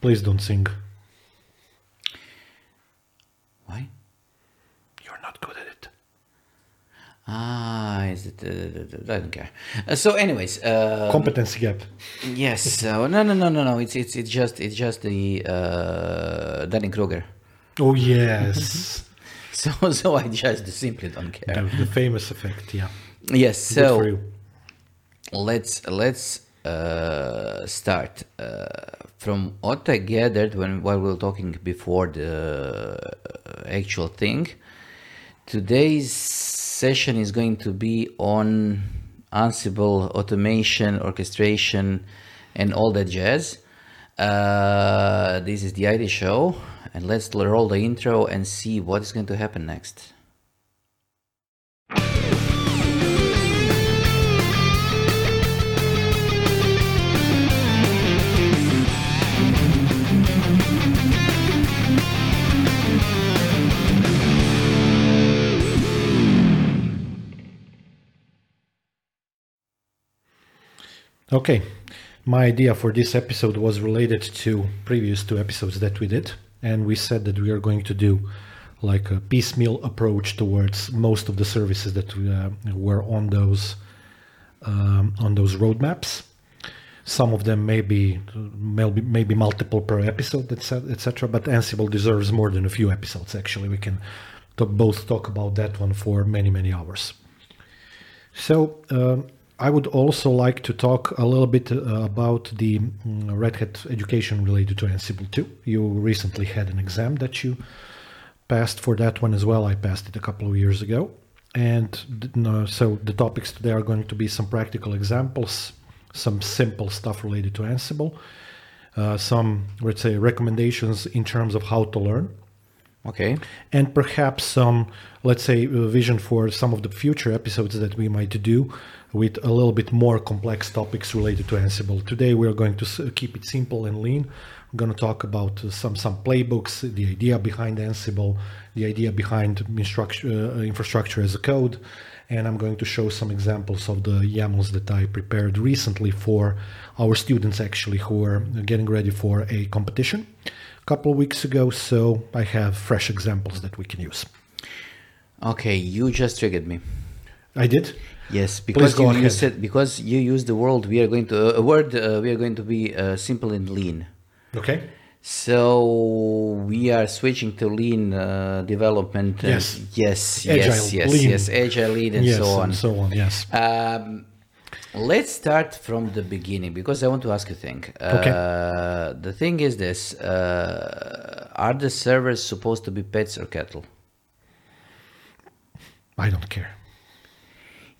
Please don't sing. Why? You're not good at it. Ah, is it? Uh, I don't care. Uh, so, anyways, uh, Competency gap. yes. So no, no, no, no, no. It's it's it's just it's just the uh, Dunning Kruger. Oh yes, So so I just simply don't care. the, the famous effect. Yeah. Yes. So for you. let's let's uh, start uh, from what I gathered when while we were talking before the actual thing. Today's session is going to be on Ansible automation, orchestration, and all that jazz. Uh, this is the ID show, and let's roll the intro and see what is going to happen next. Okay, my idea for this episode was related to previous two episodes that we did, and we said that we are going to do like a piecemeal approach towards most of the services that uh, were on those um, on those roadmaps. Some of them may be maybe, maybe multiple per episode, etc. But Ansible deserves more than a few episodes. Actually, we can both talk about that one for many many hours. So um, I would also like to talk a little bit uh, about the mm, Red Hat education related to Ansible 2. You recently had an exam that you passed for that one as well. I passed it a couple of years ago. And so the topics today are going to be some practical examples, some simple stuff related to Ansible, uh, some, let's say, recommendations in terms of how to learn, Okay. and perhaps some, let's say, uh, vision for some of the future episodes that we might do with a little bit more complex topics related to Ansible. Today we're going to keep it simple and lean. We're going to talk about uh, some some playbooks, the idea behind Ansible, the idea behind uh, infrastructure as a code, and I'm going to show some examples of the YAMLs that I prepared recently for our students actually who are getting ready for a competition a couple of weeks ago. So I have fresh examples that we can use. Okay, you just triggered me. I did. Yes, because you, you said because you used the word we are going to a word uh, we are going to be uh, simple and lean. Okay. So we are switching to lean uh, development. Yes. yes, Agile, yes, yes, lean. yes, agile lean and yes, so on. and so on. Yes. Um, let's start from the beginning because I want to ask you a thing. Uh, The thing is this: uh, Are the servers supposed to be pets or cattle? I don't care.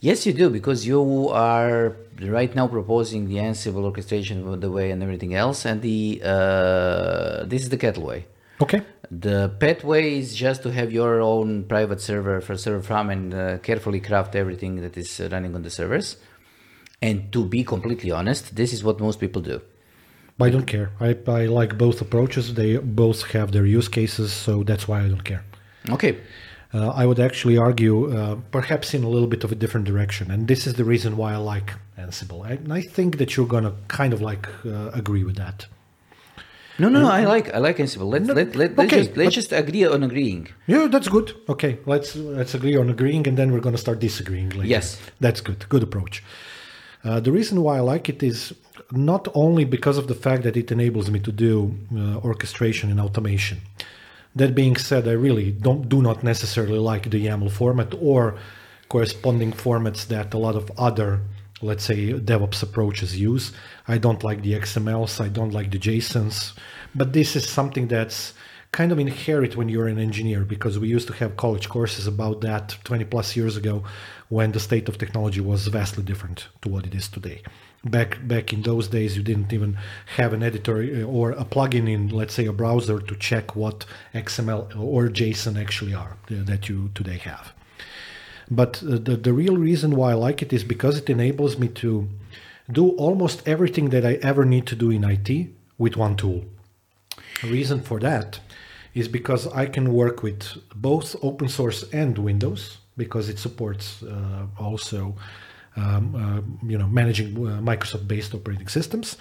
Yes, you do, because you are right now proposing the Ansible orchestration of the way and everything else, and the uh, this is the cattle way. Okay. The pet way is just to have your own private server for server farm and uh, carefully craft everything that is running on the servers. And to be completely honest, this is what most people do. I don't care. I, I like both approaches. They both have their use cases, so that's why I don't care. Okay, Uh, I would actually argue, uh, perhaps in a little bit of a different direction, and this is the reason why I like Ansible. I, and I think that you're gonna kind of like uh, agree with that. no, no, no, I like I like Ansible. Let's let, let, let's just let's just agree on agreeing. Yeah, that's good. Okay, let's let's agree on agreeing, and then we're gonna start disagreeing later. Yes. that's good. Good approach. Uh, the reason why I like it is not only because of the fact that it enables me to do uh, orchestration and automation. That being said, I really don't do not necessarily like the YAML format or corresponding formats that a lot of other, let's say, DevOps approaches use. I don't like the XMLs, I don't like the JSONs, but this is something that's kind of inherent when you're an engineer because we used to have college courses about that 20 plus years ago when the state of technology was vastly different to what it is today back back in those days you didn't even have an editor uh, or a plugin in let's say a browser to check what xml or json actually are uh, that you today have. But uh, the, the real reason why i like it is because it enables me to do almost everything that i ever need to do in it with one tool. The reason for that is because I can work with both open source and Windows because it supports uh, also um, uh, you know managing uh, Microsoft-based operating systems.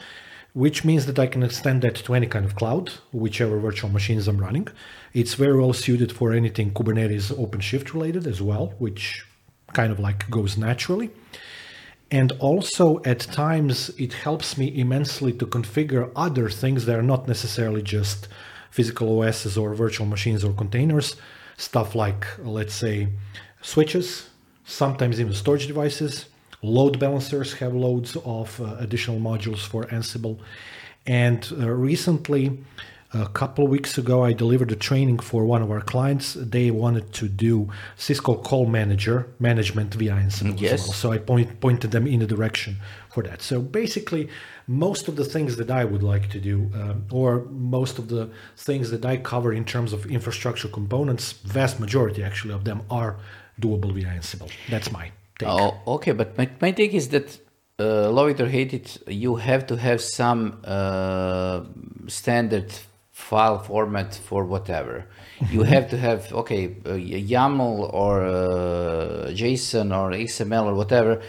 which means that I can extend that to any kind of cloud, whichever virtual machines I'm running. It's very well suited for anything Kubernetes OpenShift related as well, which kind of like goes naturally. And also at times it helps me immensely to configure other things that are not necessarily just physical OSs or virtual machines or containers, stuff like, let's say, switches, sometimes even storage devices. Load balancers have loads of uh, additional modules for Ansible. And uh, recently, a couple of weeks ago, I delivered a training for one of our clients. They wanted to do Cisco Call Manager management via Ansible Yes. as well. So I point, pointed them in the direction for that. So basically, most of the things that I would like to do, um, or most of the things that I cover in terms of infrastructure components, vast majority actually of them are doable via Ansible. That's my take. Oh, okay, but my, my take is that uh, love it or hate it, you have to have some uh, standard file format for whatever. You have to have okay, uh, YAML or uh, JSON or XML or whatever.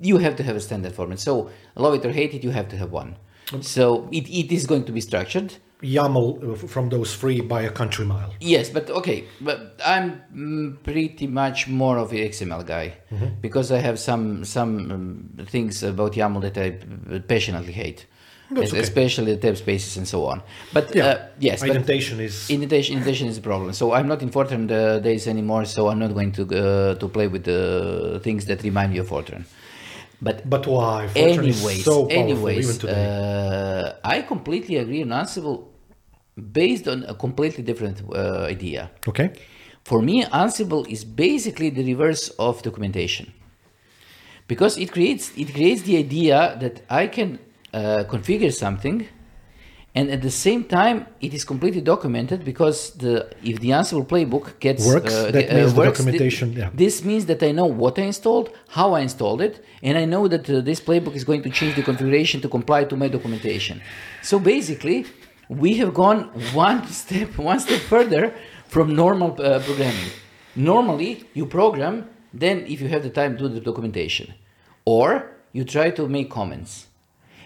You have to have a standard format. So love it or hate it, you have to have one. So it, it is going to be structured. YAML uh, from those free by a country mile. Yes, but okay, but I'm mm, pretty much more of an XML guy because I have some some um, things about YAML that I passionately hate, That's okay. especially the tab spaces and so on. But Yeah, uh, yes, but Indentation is indentation indentation is a problem. So I'm not in Fortran uh, days anymore. So I'm not going to uh, to play with the things that remind me of Fortran. But But why? Fortran is anyways, so anyways, even today. uh, I completely agree on Ansible based on a completely different uh, idea. okay. For me, Ansible is basically the reverse of documentation because it creates it creates the idea that I can uh, configure something, and at the same time it is completely documented because the if the Ansible playbook gets Works, uh, that uh, means the works, documentation, yeah. This means that I know what I installed, how I installed it, and I know that uh, this playbook is going to change the configuration to comply to my documentation. So basically, we have gone one step one step further from normal uh, programming. Normally, you program, then if you have the time, do the documentation, or you try to make comments.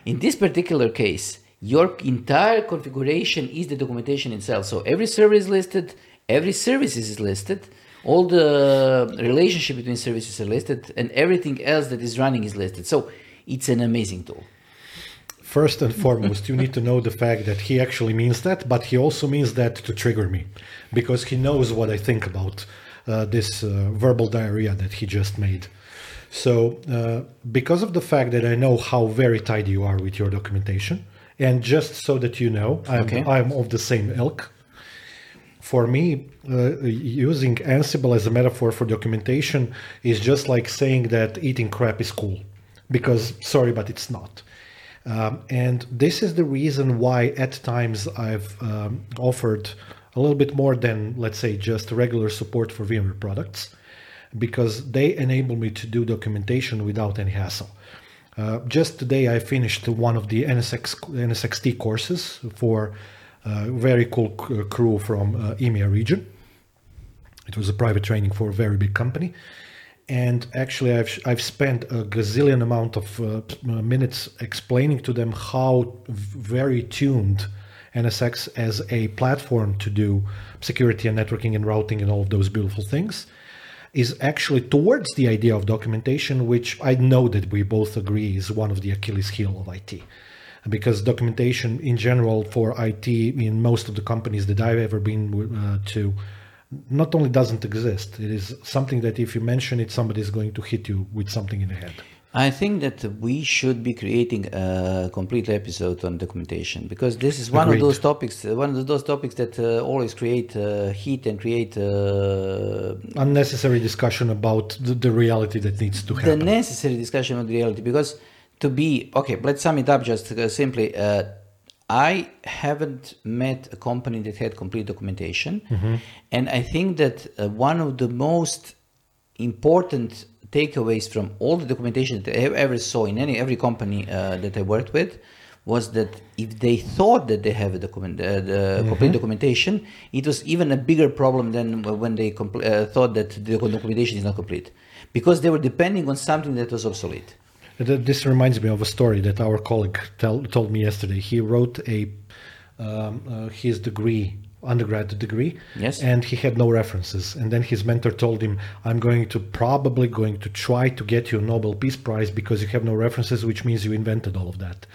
In this particular case, your entire configuration is the documentation itself. So every server is listed, every service is listed, all the relationship between services are listed, and everything else that is running is listed. So it's an amazing tool. First and foremost, you need to know the fact that he actually means that, but he also means that to trigger me because he knows what I think about uh, this uh, verbal diarrhea that he just made. So, uh, because of the fact that I know how very tidy you are with your documentation, and just so that you know, I'm, Okay. I'm of the same ilk. For me, uh, using Ansible as a metaphor for documentation is just like saying that eating crap is cool. Because, sorry, but it's not. Um, and this is the reason why at times I've um, offered a little bit more than, let's say, just regular support for VMware products, because they enable me to do documentation without any hassle. Uh, just today, I finished one of the NSX, NSXT courses for a very cool c- crew from uh, EMEA region. It was a private training for a very big company. And actually, I've, I've spent a gazillion amount of uh, uh, minutes explaining to them how very tuned NSX as a platform to do security and networking and routing and all of those beautiful things is actually towards the idea of documentation, which I know that we both agree is one of the Achilles heel of IT. Because documentation in general for IT in most of the companies that I've ever been uh, to not only doesn't exist, it is something that if you mention it, somebody is going to hit you with something in the head. I think that we should be creating a complete episode on documentation because this is one Agreed. of those topics, one of those topics that uh, always create uh, heat and create uh, Unnecessary discussion about the, the reality that needs to happen. the necessary discussion of reality because to be okay let's sum it up just uh, simply uh, i haven't met a company that had complete documentation. And i think that uh, one of the most important takeaways from all the documentation that i ever saw in any every company uh, that i worked with was that if they thought that they have a document, uh, the complete documentation, it was even a bigger problem than when they compl- uh, thought that the documentation is not complete, because they were depending on something that was obsolete. Th- This reminds me of a story that our colleague tell, told me yesterday. He wrote a um, uh, his degree, undergrad degree, Yes. and he had no references. And then his mentor told him, "I'm going to probably going to try to get you a Nobel Peace Prize because you have no references, which means you invented all of that."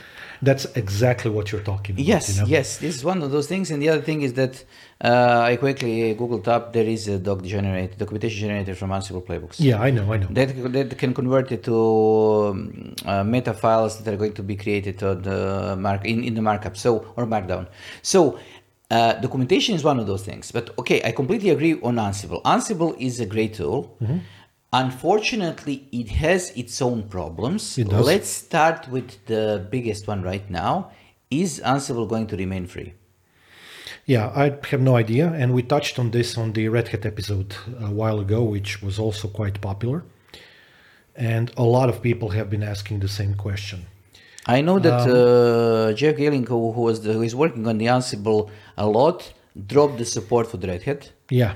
That's exactly what you're talking about. Yes, you know? yes, this is one of those things. And the other thing is that uh, I quickly googled up. There is a doc generator, documentation generator from Ansible playbooks. Yeah, I know, I know. That, that can convert it to um, uh, meta files that are going to be created on the mark in, in the markup. So or markdown. So uh, documentation is one of those things. But okay, I completely agree on Ansible. Ansible is a great tool. Mm-hmm. Unfortunately, it has its own problems. It does. Let's start with the biggest one right now. Is Ansible going to remain free? Yeah, I have no idea. And we touched on this on the Red Hat episode a while ago, which was also quite popular. And a lot of people have been asking the same question. I know that Um, uh, Jeff Geerling, who, the, who is working on the Ansible a lot, dropped the support for the Red Hat, Yeah,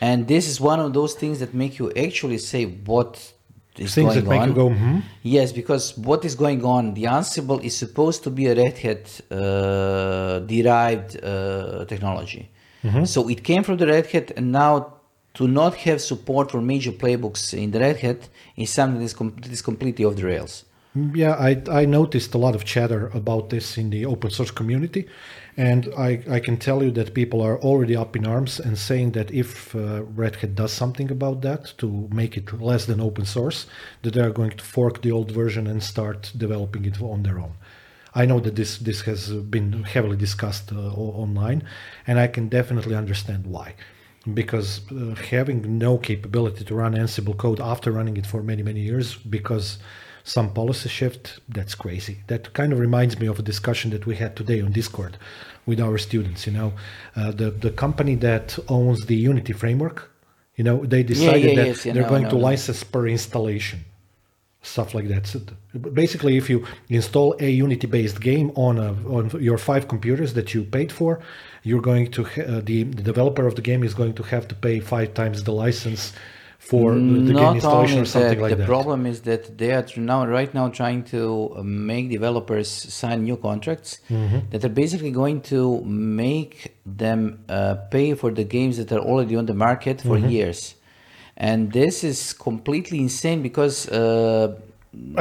and this is one of those things that make you actually say what is things going that make on. you go, hmm. Yes, because what is going on? The Ansible is supposed to be a Red Hat uh, derived uh, technology. Mm-hmm. So it came from the Red Hat, and now to not have support for major playbooks in the Red Hat is something that is, com- that is completely off the rails. Yeah, I, I noticed a lot of chatter about this in the open source community. And I, I can tell you that people are already up in arms and saying that if uh, Red Hat does something about that to make it less than open source, that they are going to fork the old version and start developing it on their own. I know that this, this has been heavily discussed uh, online, and I can definitely understand why. Because uh, having no capability to run Ansible code after running it for many, many years, because some policy shift, that's crazy. That kind of reminds me of a discussion that we had today on Discord with our students. You know, uh, the the company that owns the Unity framework, you know, they decided yeah, that yes, yeah, they're no, going no, to no. license per installation, stuff like that. So basically, if you install a Unity-based game on a, on your five computers that you paid for, you're going to ha- uh, the, the developer of the game is going to have to pay five times the license for the, the game Not installation only or something that, like the that. problem is that they are now right now trying to uh, make developers sign new contracts Mm-hmm. that are basically going to make them uh, pay for the games that are already on the market for Mm-hmm. years, and this is completely insane because. Uh,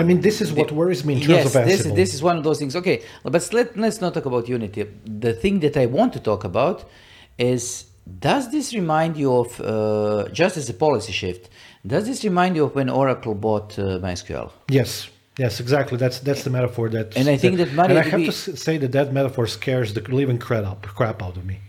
I mean, this is what worries me in terms yes, of Ansible. this is, this is one of those things. Okay, but let, let's not talk about Unity. The thing that I want to talk about is does this remind you of, uh, just as a policy shift, does this remind you of when Oracle bought uh, MySQL? Yes, yes, exactly. That's that's the metaphor that. And I think that MariaDB. and I have to say that that metaphor scares the living crap crap out of me.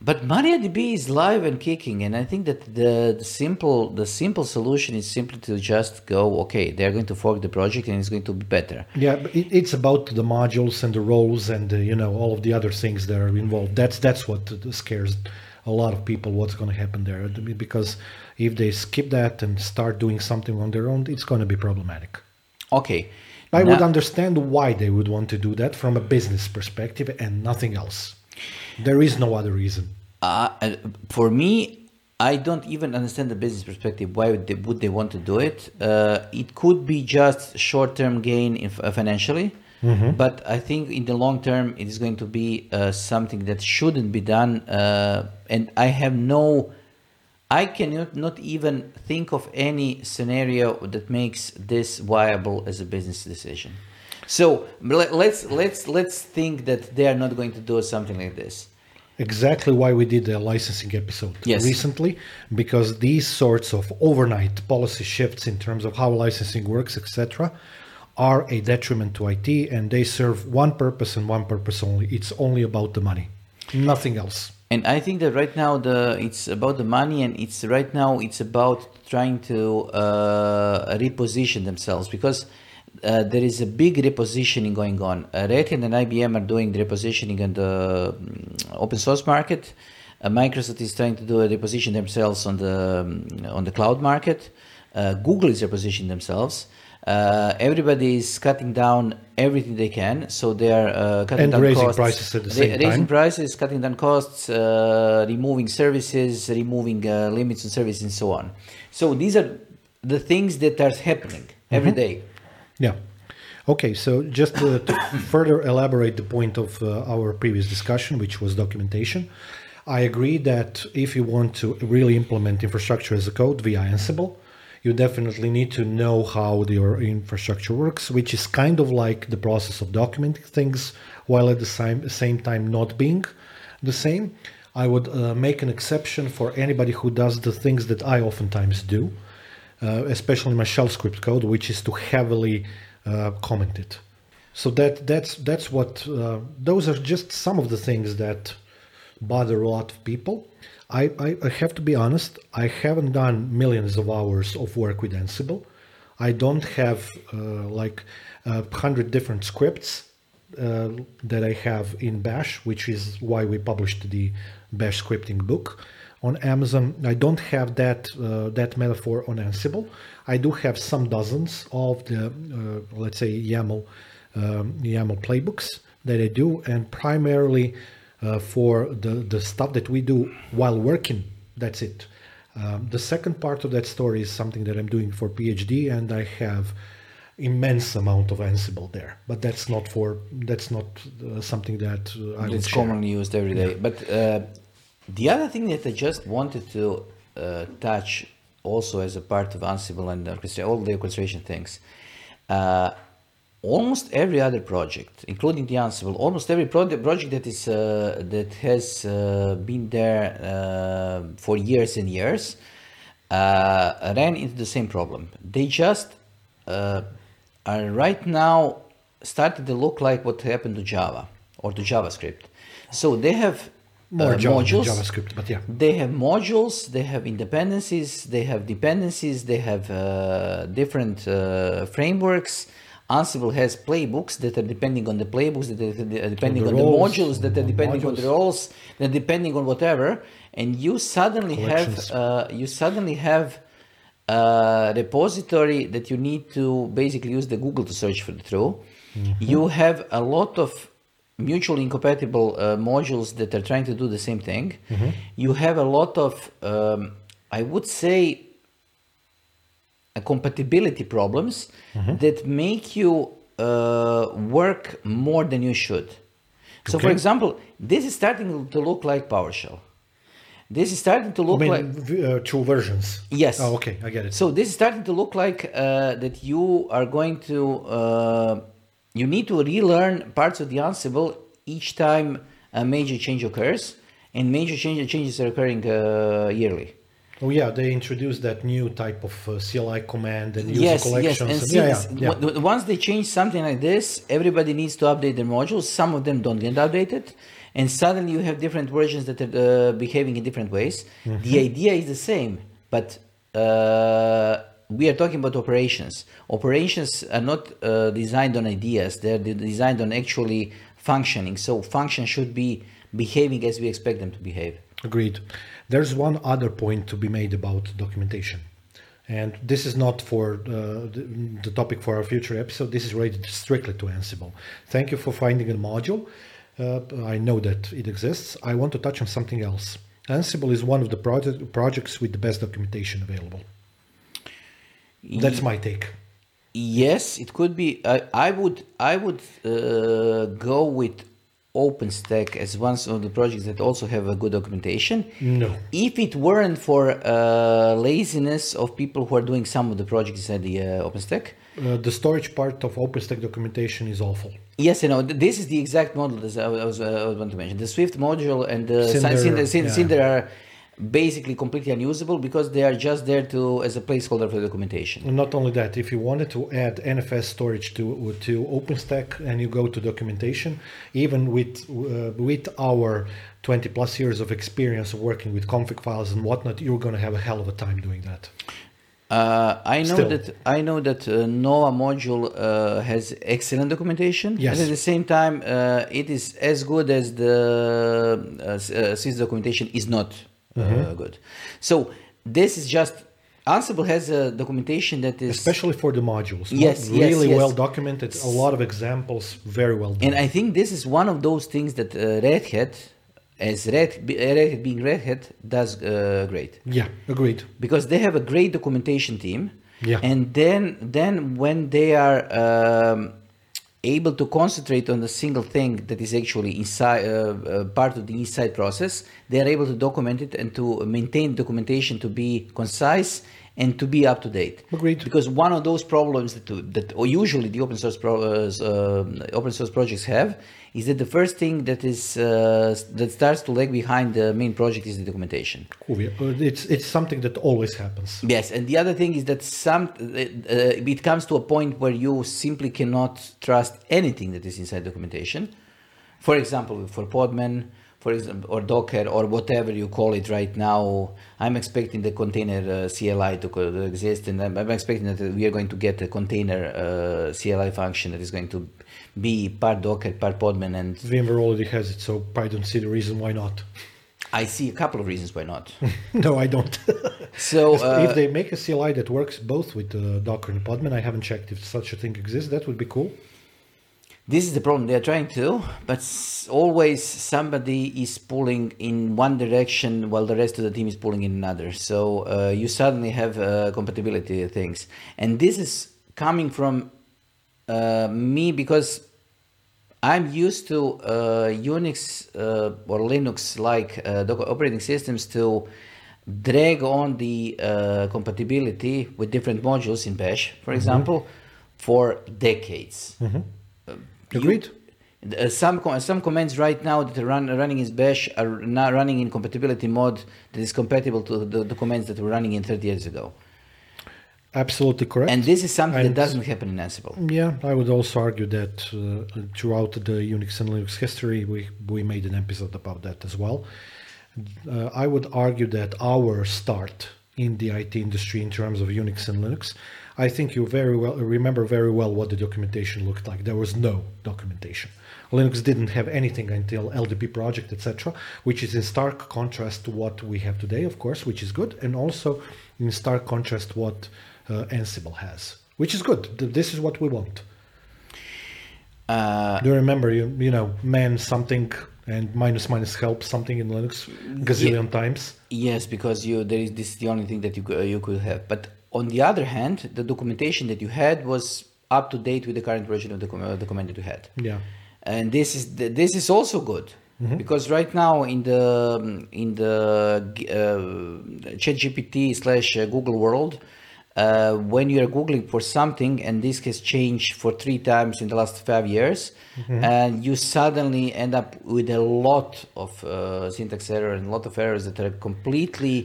But MariaDB is live and kicking, and I think that the, the simple the simple solution is simply to just go, okay, they're going to fork the project and it's going to be better. Yeah, but it, it's about the modules and the roles and uh, you know all of the other things that are involved. That's that's what scares a lot of people. What's going to happen there? Because if they skip that and start doing something on their own, it's going to be problematic. Okay. I would understand why they would want to do that from a business perspective and nothing else. There is no other reason. Uh, uh, for me, I don't even understand the business perspective. Why would they, would they want to do it? Uh, it could be just short-term gain in, uh, financially, but I think in the long term, it is going to be uh, something that shouldn't be done. Uh, and I have no, I cannot not even think of any scenario that makes this viable as a business decision. So let, let's let's let's think that they are not going to do something like this. exactly why we did a licensing episode Yes. recently because these sorts of overnight policy shifts in terms of how licensing works etc are a detriment to IT and they serve one purpose and one purpose only it's only about the money nothing else And I think that right now the it's about the money, and it's right now it's about trying to uh, reposition themselves because uh, there is a big repositioning going on. Uh, Red Hat and IBM are doing the repositioning on the mm, open source market. Uh, Microsoft is trying to do a reposition themselves on the um, on the cloud market. Uh, Google is repositioning themselves. Uh, everybody is cutting down everything they can, so they are uh, cutting And down raising costs. prices at the same raising time. Raising prices, cutting down costs, uh, removing services, removing uh, limits on services, and so on. So these are the things that are happening every Mm-hmm. day. Yeah. Okay, so just to, to further elaborate the point of uh, our previous discussion, which was documentation, I agree that if you want to really implement infrastructure as a code via Ansible, you definitely need to know how your infrastructure works, which is kind of like the process of documenting things while at the same, same time not being the same. I would uh, make an exception for anybody who does the things that I oftentimes do, uh, especially my shell script code, which is to heavily uh, comment it. So that that's that's what uh, those are just some of the things that bother a lot of people. I, I, I have to be honest, I haven't done millions of hours of work with Ansible. I don't have uh, like a hundred different scripts uh, that I have in Bash, which is why we published the Bash scripting book on Amazon. I don't have that uh, that metaphor on Ansible. I do have some dozens of the uh, let's say YAML um, YAML playbooks that I do, and primarily uh, for the, the stuff that we do while working. That's it. Um, the second part of that story is something that I'm doing for PhD, and I have immense amount of Ansible there. But that's not for that's not uh, something that uh, I it's commonly used every day. Yeah. But uh, the other thing that I just wanted to uh, touch also as a part of Ansible and all the orchestration things. Uh, almost every other project, including the Ansible, almost every project that is uh, that has uh, been there uh, for years and years, uh, ran into the same problem. They just uh, are right now started to look like what happened to Java or to JavaScript. So they have more uh, Java modules. JavaScript, but yeah. They have modules, they have independencies, they have dependencies, they have uh, different uh, frameworks, Ansible has playbooks that are depending on the playbooks, that are depending the on roles, the modules, that are depending modules. on the roles, that are depending on whatever, and you suddenly have uh, you suddenly have a repository that you need to basically use the Google to search for the through. Mm-hmm. You have a lot of mutually incompatible uh, modules that are trying to do the same thing. Mm-hmm. You have a lot of, um, I would say, compatibility problems mm-hmm. that make you uh, work more than you should. So, okay. for example, this is starting to look like PowerShell. This is starting to look like uh, two versions. Yes. Oh, okay, I get it. So this is starting to look like uh, that you are going to uh, you need to relearn parts of the Ansible each time a major change occurs, and major change, changes are occurring uh, yearly. Oh yeah, they introduced that new type of uh, CLI command and user yes, collections. Yes, and, yeah, yeah, yeah. once they change something like this, everybody needs to update their modules. Some of them don't get updated, and suddenly you have different versions that are uh, behaving in different ways. Mm-hmm. The idea is the same, but uh, we are talking about operations. Operations are not uh, designed on ideas; they're designed on actually functioning. So function should be behaving as we expect them to behave. Agreed. There's one other point to be made about documentation. And this is not for uh, the, topic for our future episode. This is related strictly to Ansible. Thank you for finding a module. Uh, I know that it exists. I want to touch on something else. Ansible is one of the project, projects with the best documentation available. That's my take. Yes, it could be. I, I would I would uh, go with OpenStack as one of the projects that also have a good documentation. No. If it weren't for uh, laziness of people who are doing some of the projects inside the uh, OpenStack. Uh, the storage part of OpenStack documentation is awful. Yes, you know, this is the exact model that I was, I was going to mention. The Swift module and the Cinder, Cinder, Cinder, yeah. Cinder are basically completely unusable because they are just there to as a placeholder for documentation. And not only that, if you wanted to add NFS storage to to OpenStack and you go to documentation, even with uh, with our 20 plus years of experience of working with config files and whatnot, you're going to have a hell of a time doing that. Uh, I know Still. that I know that uh, Nova module uh, has excellent documentation. Yes. And at the same time, uh, it is as good as the uh, SYS uh, documentation is not mm-hmm. good. So this is just Ansible has a documentation that is especially for the modules. Yes, really yes, well documented. A lot of examples, very well done. And I think this is one of those things that uh, Red Hat, as Red, Red Hat being Red Hat, does uh, great. Yeah, agreed. Because they have a great documentation team. Yeah. And then then when they are um, able to concentrate on a single thing that is actually inside uh, uh, part of the inside process, they are able to document it and to maintain documentation to be concise and to be up to date. Agreed. Because one of those problems that that usually the open source pro, uh, uh, open source projects have is that the first thing that is uh, that starts to lag behind the main project is the documentation. Uh, It's it's something that always happens. Yes, and the other thing is that some uh, uh, it comes to a point where you simply cannot trust anything that is inside documentation. For example, for Podman, for example, or Docker or whatever you call it right now, I'm expecting the container uh, CLI to, exist, and I'm, I'm expecting that we are going to get a container uh, CLI function that is going to be part Docker, part Podman, and VMware already has it, so I don't see the reason why not. I see a couple of reasons why not. no, I don't. So uh, if they make a CLI that works both with uh, Docker and Podman, I haven't checked if such a thing exists. That would be cool. This is the problem they are trying to, but always somebody is pulling in one direction while the rest of the team is pulling in another. So uh, you suddenly have uh, compatibility things, and this is coming from uh, me because I'm used to uh, Unix uh, or Linux like uh, operating systems to drag on the uh, compatibility with different modules in Bash, for example, for decades. Uh, you- Agreed. uh, some co- some commands right now that are run, running in Bash are now running in compatibility mode that is compatible to the, the commands that were running in 30 years ago. Absolutely correct. And this is something that doesn't happen in Ansible. Yeah, I would also argue that uh, throughout the Unix and Linux history, we, we made an episode about that as well. Uh, I would argue that our start in the IT industry in terms of Unix and Linux, I think you very well remember very well what the documentation looked like. There was no documentation. Linux didn't have anything until LDP project, etc., which is in stark contrast to what we have today, of course, which is good, and also in stark contrast to what uh, Ansible has, which is good. This is what we want. Uh, Do you remember you you know man something and minus minus help something in Linux gazillion times? Yes, because you there is this is the only thing that you you could have. But on the other hand, the documentation that you had was up to date with the current version of the, com- uh, the command that you had. Yeah. and this is th- this is also good because right now in the in the uh, ChatGPT slash uh, Google world, uh, when you are googling for something and this has changed for three times in the last five years, and you suddenly end up with a lot of uh, syntax error and a lot of errors that are completely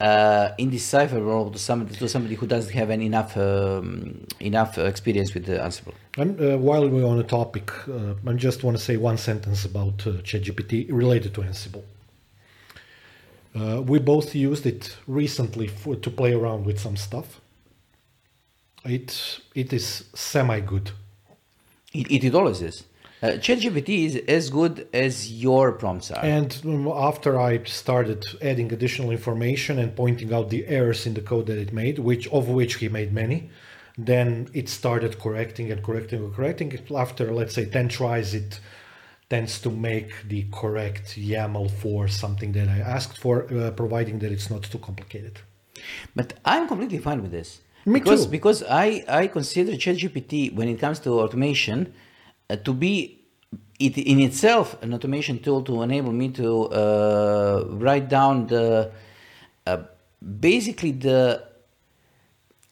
uh, indecipherable to somebody to somebody who doesn't have any enough um, enough uh, experience with the Ansible. And uh, while we're on the topic, uh, I just want to say one sentence about uh, ChatGPT related to Ansible. Uh, we both used it recently for, to play around with some stuff. It it is semi good. It, it, it always is. Uh, ChatGPT is as good as your prompts are. And um, after I started adding additional information and pointing out the errors in the code that it made, which of which he made many, then it started correcting and correcting and correcting. After let's say ten tries, it tends to make the correct YAML for something that I asked for, uh, providing that it's not too complicated. But I'm completely fine with this. Me because, too. Because I, I consider ChatGPT, when it comes to automation, uh, to be it in itself an automation tool to enable me to uh, write down the uh, basically the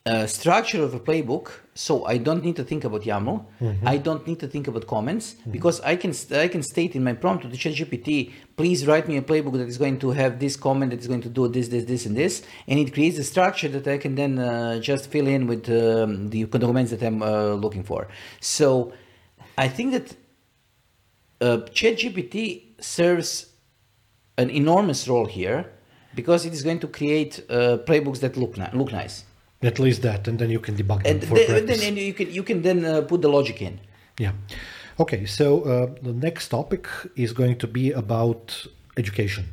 uh, structure of a playbook. So i don't need to think about yaml. I don't need to think about comments because i can st- i can state in my prompt to the ChatGPT, please write me a playbook that is going to have this comment that is going to do this this this and this and it creates a structure that i can then uh, just fill in with um, the documents that i'm uh, looking for. So i think that uh, ChatGPT serves an enormous role here because it is going to create uh, playbooks that look ni- look nice At least that, and then you can debug them and for then, practice. then you can you can then uh, put the logic in. Yeah. Okay, so uh, the next topic is going to be about education.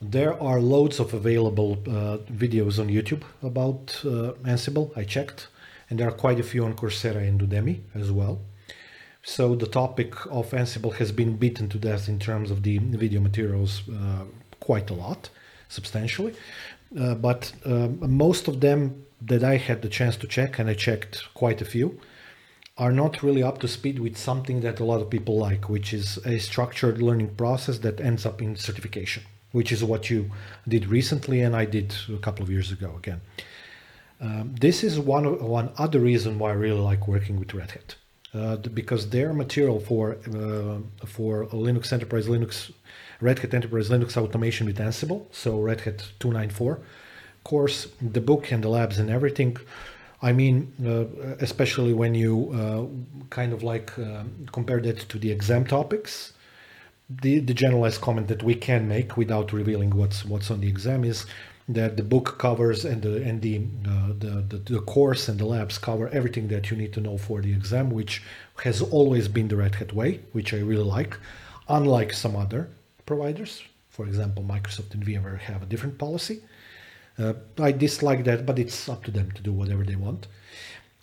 There are loads of available uh, videos on YouTube about uh, Ansible. I checked, and there are quite a few on Coursera and Udemy as well. So the topic of Ansible has been beaten to death in terms of the video materials uh, quite a lot, substantially. uh, but um, most of them that I had the chance to check, and I checked quite a few, are not really up to speed with something that a lot of people like, which is a structured learning process that ends up in certification, which is what you did recently, and I did a couple of years ago again. Um, this is one one other reason why I really like working with Red Hat, uh, because their material for uh, for Linux Enterprise Linux, Red Hat Enterprise Linux automation with Ansible, so Red Hat 294 course, the book and the labs and everything. I mean, uh, especially when you uh, kind of like uh, compare that to the exam topics. The, the generalized comment that we can make without revealing what's what's on the exam is that the book covers and the and the, uh, the, the the course and the labs cover everything that you need to know for the exam, which has always been the Red Hat way, which I really like. Unlike some other providers, for example, Microsoft and VMware have a different policy. Uh, I dislike that, but it's up to them to do whatever they want.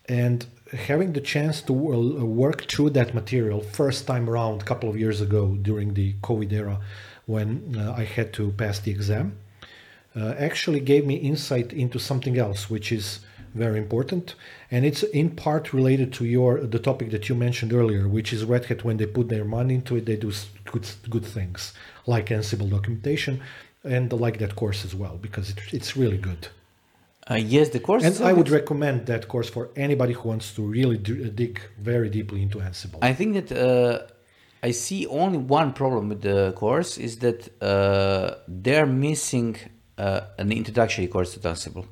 And having the chance to uh, work through that material first time around a couple of years ago during the COVID era when uh, I had to pass the exam uh, actually gave me insight into something else, which is very important. And it's in part related to your the topic that you mentioned earlier, which is Red Hat when they put their money into it, they do good, good things like Ansible documentation and like that course as well because it, it's really good. Uh, yes, the course. And I would recommend that course for anybody who wants to really d- dig very deeply into Ansible. I think that uh, I see only one problem with the course is that uh, they're missing uh, an introductory course to Ansible.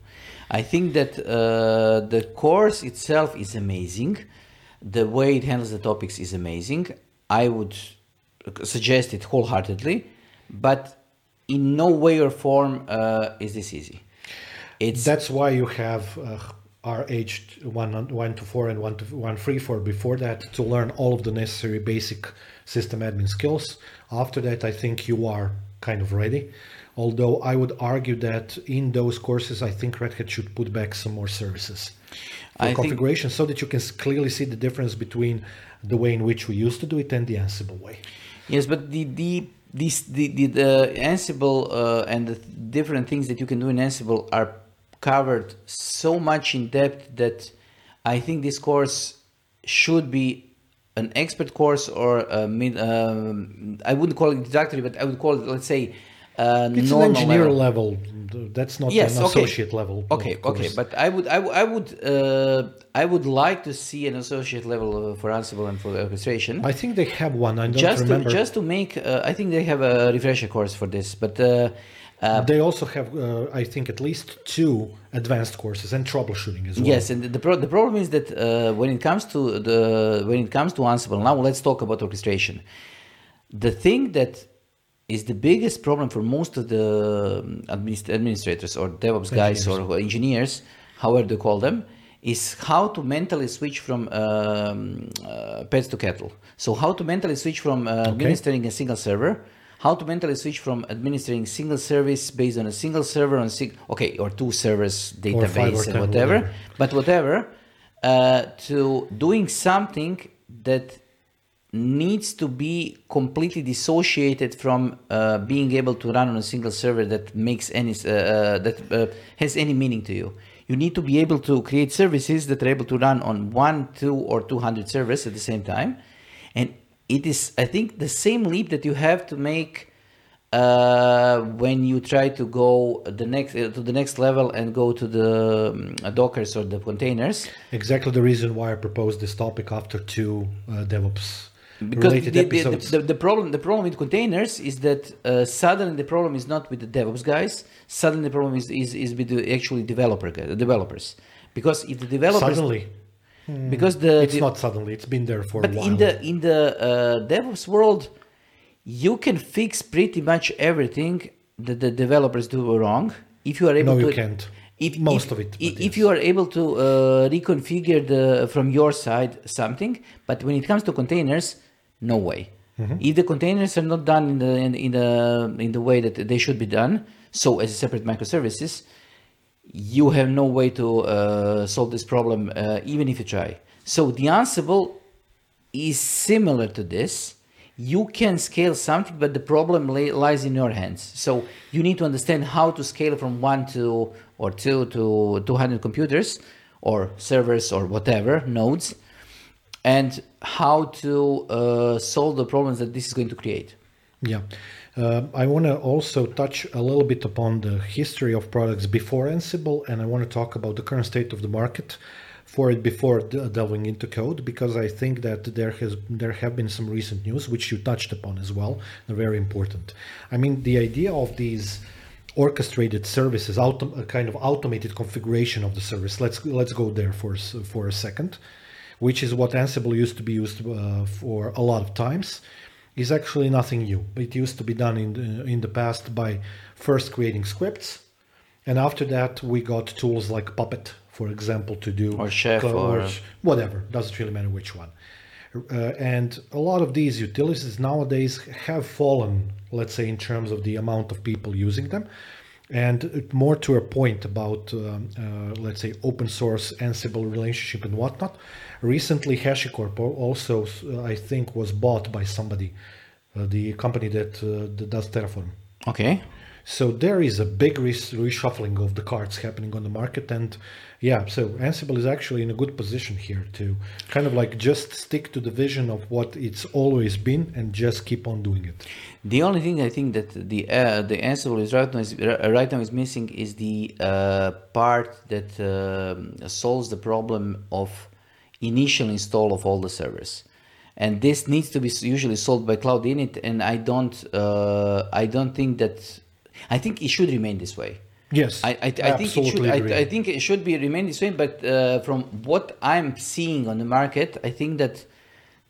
I think that uh, the course itself is amazing. The way it handles the topics is amazing. I would suggest it wholeheartedly, but in no way or form uh, is this easy. It's that's why you have uh, aged one one to four and one to one three four before that to learn all of the necessary basic system admin skills. After that, I think you are kind of ready. Although I would argue that in those courses, I think Red Hat should put back some more services for I configuration so that you can clearly see the difference between the way in which we used to do it and the Ansible way. Yes, but the, the this the, the, the Ansible uh, and the different things that you can do in Ansible are covered so much in depth that I think this course should be an expert course or a mid, um, I wouldn't call it introductory, but I would call it, let's say, uh, it's an engineer level. level. That's not yes, an okay. associate level. Okay, okay, but I would, I, I would, uh, I would like to see an associate level uh, for Ansible and for the orchestration. I think they have one. I don't just remember. To, just to make, uh, I think they have a refresher course for this, but. Uh, uh, they also have, uh, I think, at least two advanced courses and troubleshooting as well. Yes, and the, pro- the problem is that uh, when it comes to the when it comes to Ansible, now let's talk about orchestration. The thing that is the biggest problem for most of the um, administ- administrators or DevOps guys or engineers, however they call them, is how to mentally switch from um, uh, pets to cattle. So how to mentally switch from uh, okay. administering a single server, how to mentally switch from administering single service based on a single server on sig- okay or two servers database or and whatever, whatever, but whatever, uh, to doing something that needs to be completely dissociated from uh, being able to run on a single server that makes any uh, uh, that uh, has any meaning to you. You need to be able to create services that are able to run on one, two, or two hundred servers at the same time, and it is I think the same leap that you have to make. Uh, when you try to go the next uh, to the next level and go to the um, dockers or the containers exactly the reason why i proposed this topic after two devops because the, the, the, the, problem the problem with containers is that uh, suddenly the problem is not with the DevOps guys. Suddenly the problem is is, is with the actually developer the developers. Because if the developers suddenly hmm. because the it's not suddenly it's been there for but a while. in the in the uh, DevOps world, you can fix pretty much everything that the developers do wrong if you are able no, to. you can't. If, most if, of it. If yes. you are able to uh, reconfigure the from your side something, but when it comes to containers, no way. Mm-hmm. If the containers are not done in the in, in, the in the way that they should be done, so as separate microservices, you have no way to uh, solve this problem, uh, even if you try. So the Ansible is similar to this you can scale something, but the problem li- lies in your hands. So you need to understand how to scale from one to or two to 200 computers or servers or whatever nodes, and how to uh, solve the problems that this is going to create. Yeah. Uh, I want to also touch a little bit upon the history of products before Ansible, and I want to talk about the current state of the market for it before delving into code, because I think that there has there have been some recent news which you touched upon as well. They're very important. I mean, the idea of these orchestrated services, autom- a kind of automated configuration of the service. Let's let's go there for for a second, which is what Ansible used to be used uh, for a lot of times is actually nothing new. It used to be done in the, in the past by first creating scripts, and after that we got tools like Puppet, for example, to do or Chef or, or whatever. Doesn't really matter which one. Uh, and a lot of these utilities nowadays have fallen, let's say, in terms of the amount of people using them. And more to a point about, um, uh, let's say, open source Ansible relationship and whatnot. Recently, HashiCorp also, uh, I think, was bought by somebody, uh, the company that, uh, that does Terraform. Okay. So there is a big reshuffling of the cards happening on the market, and yeah, so Ansible is actually in a good position here to kind of like just stick to the vision of what it's always been and just keep on doing it. The only thing I think that the uh, the Ansible is right now is right now is missing is the uh, part that uh, solves the problem of initial install of all the servers. And this needs to be usually solved by cloud init and i don't uh, i don't think that i think it should remain this way. Yes i, I, I think it should I, I, think it should be remain this way but uh, from what i'm seeing on the market i think that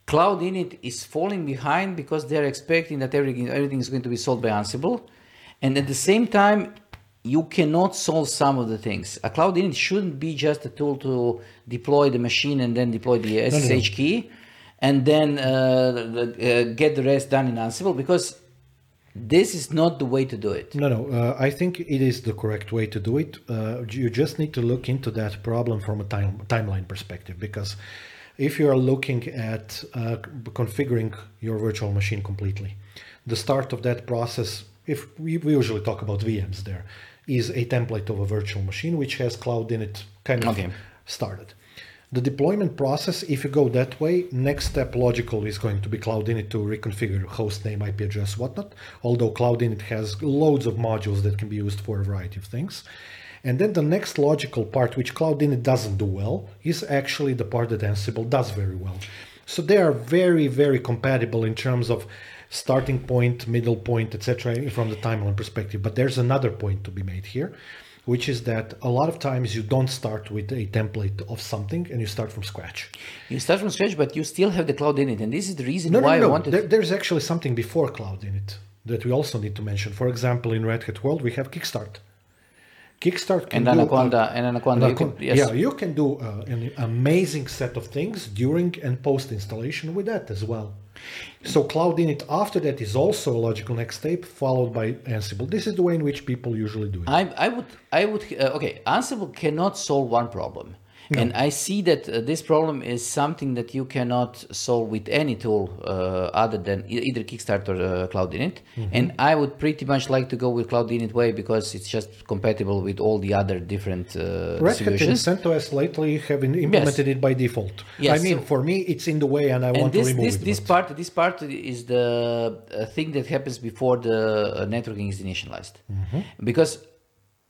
cloud init is falling behind because they're expecting that everything everything is going to be solved by ansible. And at the same time you cannot solve some of the things. A cloud init shouldn't be just a tool to deploy the machine and then deploy the SSH no, no. key and then uh, uh, get the rest done in Ansible because this is not the way to do it. No, no. Uh, I think it is the correct way to do it. Uh, you just need to look into that problem from a time, timeline perspective because if you are looking at uh, configuring your virtual machine completely, the start of that process, if we, we usually talk about VMs there, is a template of a virtual machine which has cloud init kind of okay. started. The deployment process, if you go that way, next step logical is going to be Cloud Init to reconfigure host name, IP address, whatnot. Although Cloud Init has loads of modules that can be used for a variety of things. And then the next logical part, which Cloud Init doesn't do well, is actually the part that Ansible does very well. So they are very, very compatible in terms of starting point, middle point, etc., from the timeline perspective. But there's another point to be made here, which is that a lot of times you don't start with a template of something and you start from scratch. You start from scratch, but you still have the cloud init, and this is the reason no, why no, no. I wanted. There, there's actually something before cloud init that we also need to mention. For example, in Red Hat world, we have Kickstart. Kickstart can and Anaconda do, and Anaconda. You can, yes. Yeah, you can do uh, an amazing set of things during and post installation with that as well. So Cloud Init after that is also a logical next step, followed by Ansible. This is the way in which people usually do it. I, I would, I would, uh, okay. Ansible cannot solve one problem. No. And I see that uh, this problem is something that you cannot solve with any tool uh, other than either Kickstarter or uh, Cloud Init. Mm-hmm. And I would pretty much like to go with Cloud Init way because it's just compatible with all the other different uh, Red Hat and CentOS lately have implemented yes. it by default. Yes. I mean, for me, it's in the way, and I and want this, to remove this, it. This part, this part is the uh, thing that happens before the uh, networking is initialized, mm-hmm. because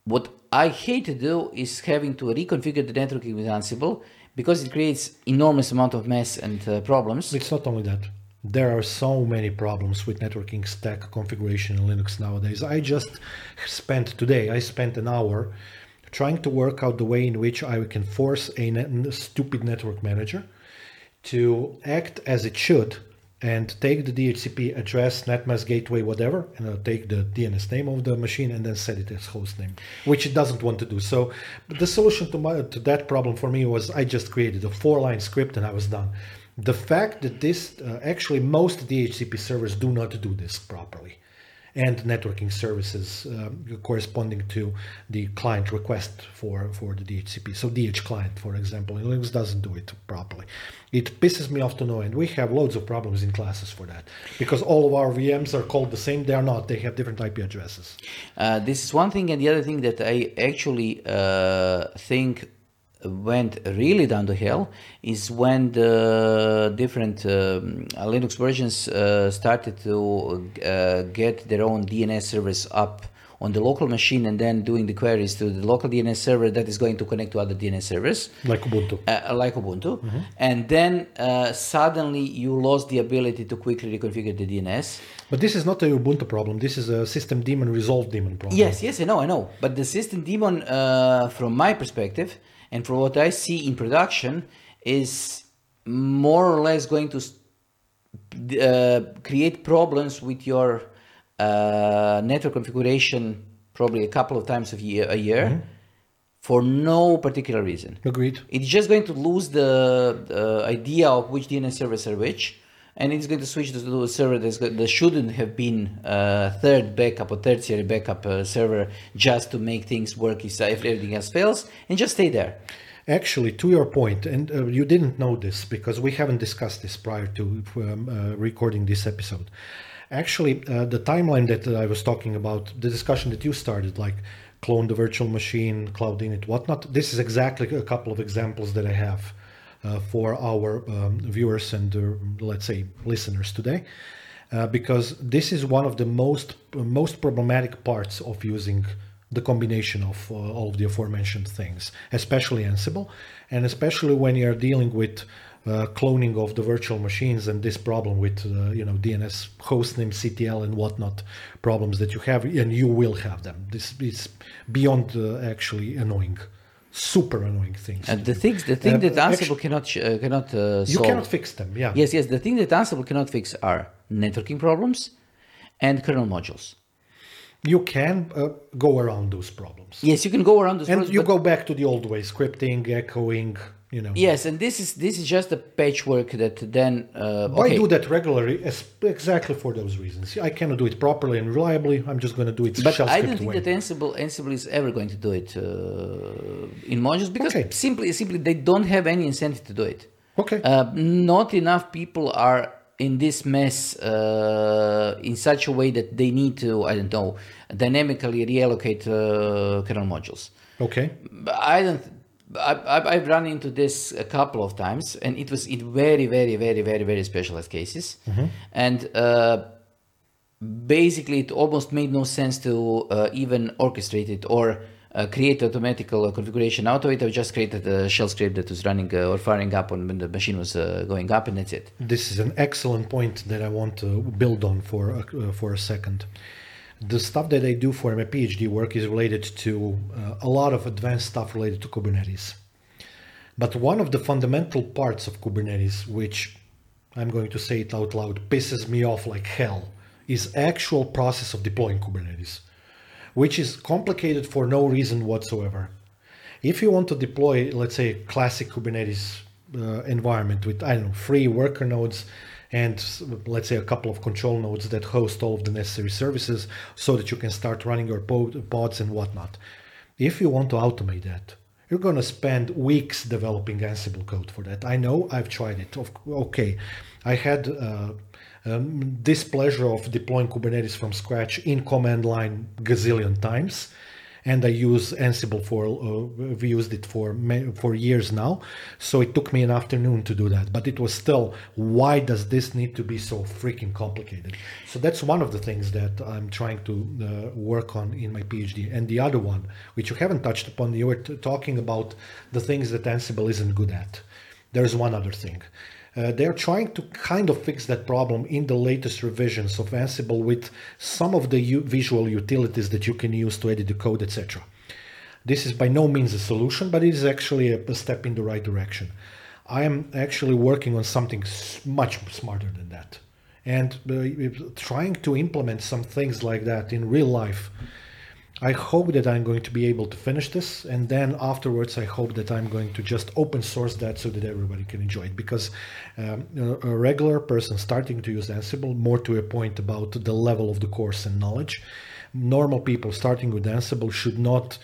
what I hate to do is having to reconfigure the networking with Ansible because it creates enormous amount of mess and uh, problems. It's not only that. There are so many problems with networking stack configuration in Linux nowadays. I just spent today, I spent an hour trying to work out the way in which I can force a net, stupid network manager to act as it should and take the DHCP address, NetMask gateway, whatever, and I'll take the DNS name of the machine and then set it as host name, which it doesn't want to do. So the solution to my to that problem for me was I just created a four line script and I was done. The fact that this uh, actually most DHCP servers do not do this properly. And networking services um, corresponding to the client request for, for the DHCP. So DH client, for example, Linux doesn't do it properly. It pisses me off to no end. We have loads of problems in classes for that because all of our VMs are called the same. They are not. They have different IP addresses. Uh, this is one thing, and the other thing that I actually uh, think went really down the hill is when the different um, Linux versions uh, started to uh, get their own DNS servers up on the local machine and then doing the queries to the local DNS server that is going to connect to other DNS servers. Like Ubuntu. Uh, like Ubuntu. Mm-hmm. And then uh, suddenly you lost the ability to quickly reconfigure the DNS. But this is not a Ubuntu problem. This is a system daemon resolved daemon problem. Yes, yes, I know, I know. But the system daemon, uh, from my perspective, and from what I see in production, is more or less going to uh, create problems with your uh, network configuration probably a couple of times a year, a year mm-hmm. for no particular reason. Agreed. It's just going to lose the idea of which DNS servers are which. And it's going to switch to a server that shouldn't have been a third backup or tertiary backup uh, server just to make things work if everything else fails, and just stay there. Actually, to your point, and uh, you didn't know this because we haven't discussed this prior to um, uh, recording this episode. Actually, uh, the timeline that I was talking about, the discussion that you started, like clone the virtual machine, cloud init, whatnot, this is exactly a couple of examples that I have uh, for our um, viewers and uh, let's say listeners today. Uh, because this is one of the most most problematic parts of using the combination of uh, all of the aforementioned things, especially Ansible, and especially when you're dealing with uh, cloning of the virtual machines and this problem with uh, you know DNS hostnamectl, and whatnot problems that you have, and you will have them. This is beyond uh, actually annoying, super annoying things. And the things, the thing uh, that Ansible cannot uh, cannot solve. You cannot fix them. Yeah. Yes, yes. The thing that Ansible cannot fix are networking problems and kernel modules you can uh, go around those problems. Yes, you can go around those. And problems, you go back to the old way, scripting, echoing, you know. Yes, and this is this is just a patchwork that then. Uh, okay. I do that regularly, exactly for those reasons. I cannot do it properly and reliably. I'm just going to do it. But I don't think way. that Ansible Ansible is ever going to do it uh, in modules because okay. simply simply they don't have any incentive to do it. Okay. Uh, not enough people are in this mess uh, in such a way that they need to, I don't know, dynamically reallocate uh, kernel modules. Okay. But I don't. I, have run into this a couple of times, and it was in very, very, very, very, very specialized cases, mm-hmm. and uh, basically it almost made no sense to uh, even orchestrate it or uh, create automatical configuration out of it. I just created a shell script that was running uh, or firing up when the machine was uh, going up, and that's it. This is an excellent point that I want to build on for uh, for a second. The stuff that I do for my PhD work is related to uh, a lot of advanced stuff related to Kubernetes. But one of the fundamental parts of Kubernetes, which I'm going to say it out loud, pisses me off like hell, is actual process of deploying Kubernetes which is complicated for no reason whatsoever. If you want to deploy, let's say, classic Kubernetes uh, environment with, I don't know, free worker nodes and let's say a couple of control nodes that host all of the necessary services so that you can start running your pods and whatnot. If you want to automate that, you're going to spend weeks developing Ansible code for that. I know I've tried it. Okay, I had uh, um, displeasure of deploying Kubernetes from scratch in command line gazillion times. And I use Ansible for, uh, we used it for, for years now. So it took me an afternoon to do that. But it was still, why does this need to be so freaking complicated? So that's one of the things that I'm trying to uh, work on in my PhD. And the other one, which you haven't touched upon, you were t- talking about the things that Ansible isn't good at. There's one other thing. Uh, they're trying to kind of fix that problem in the latest revisions of Ansible with some of the u- visual utilities that you can use to edit the code, etc. This is by no means a solution, but it is actually a, a step in the right direction. I am actually working on something much smarter than that. And uh, trying to implement some things like that in real life I hope that I'm going to be able to finish this, and then afterwards, I hope that I'm going to just open source that so that everybody can enjoy it. Because um, a regular person starting to use Ansible, more to a point about the level of the course and knowledge, normal people starting with Ansible should not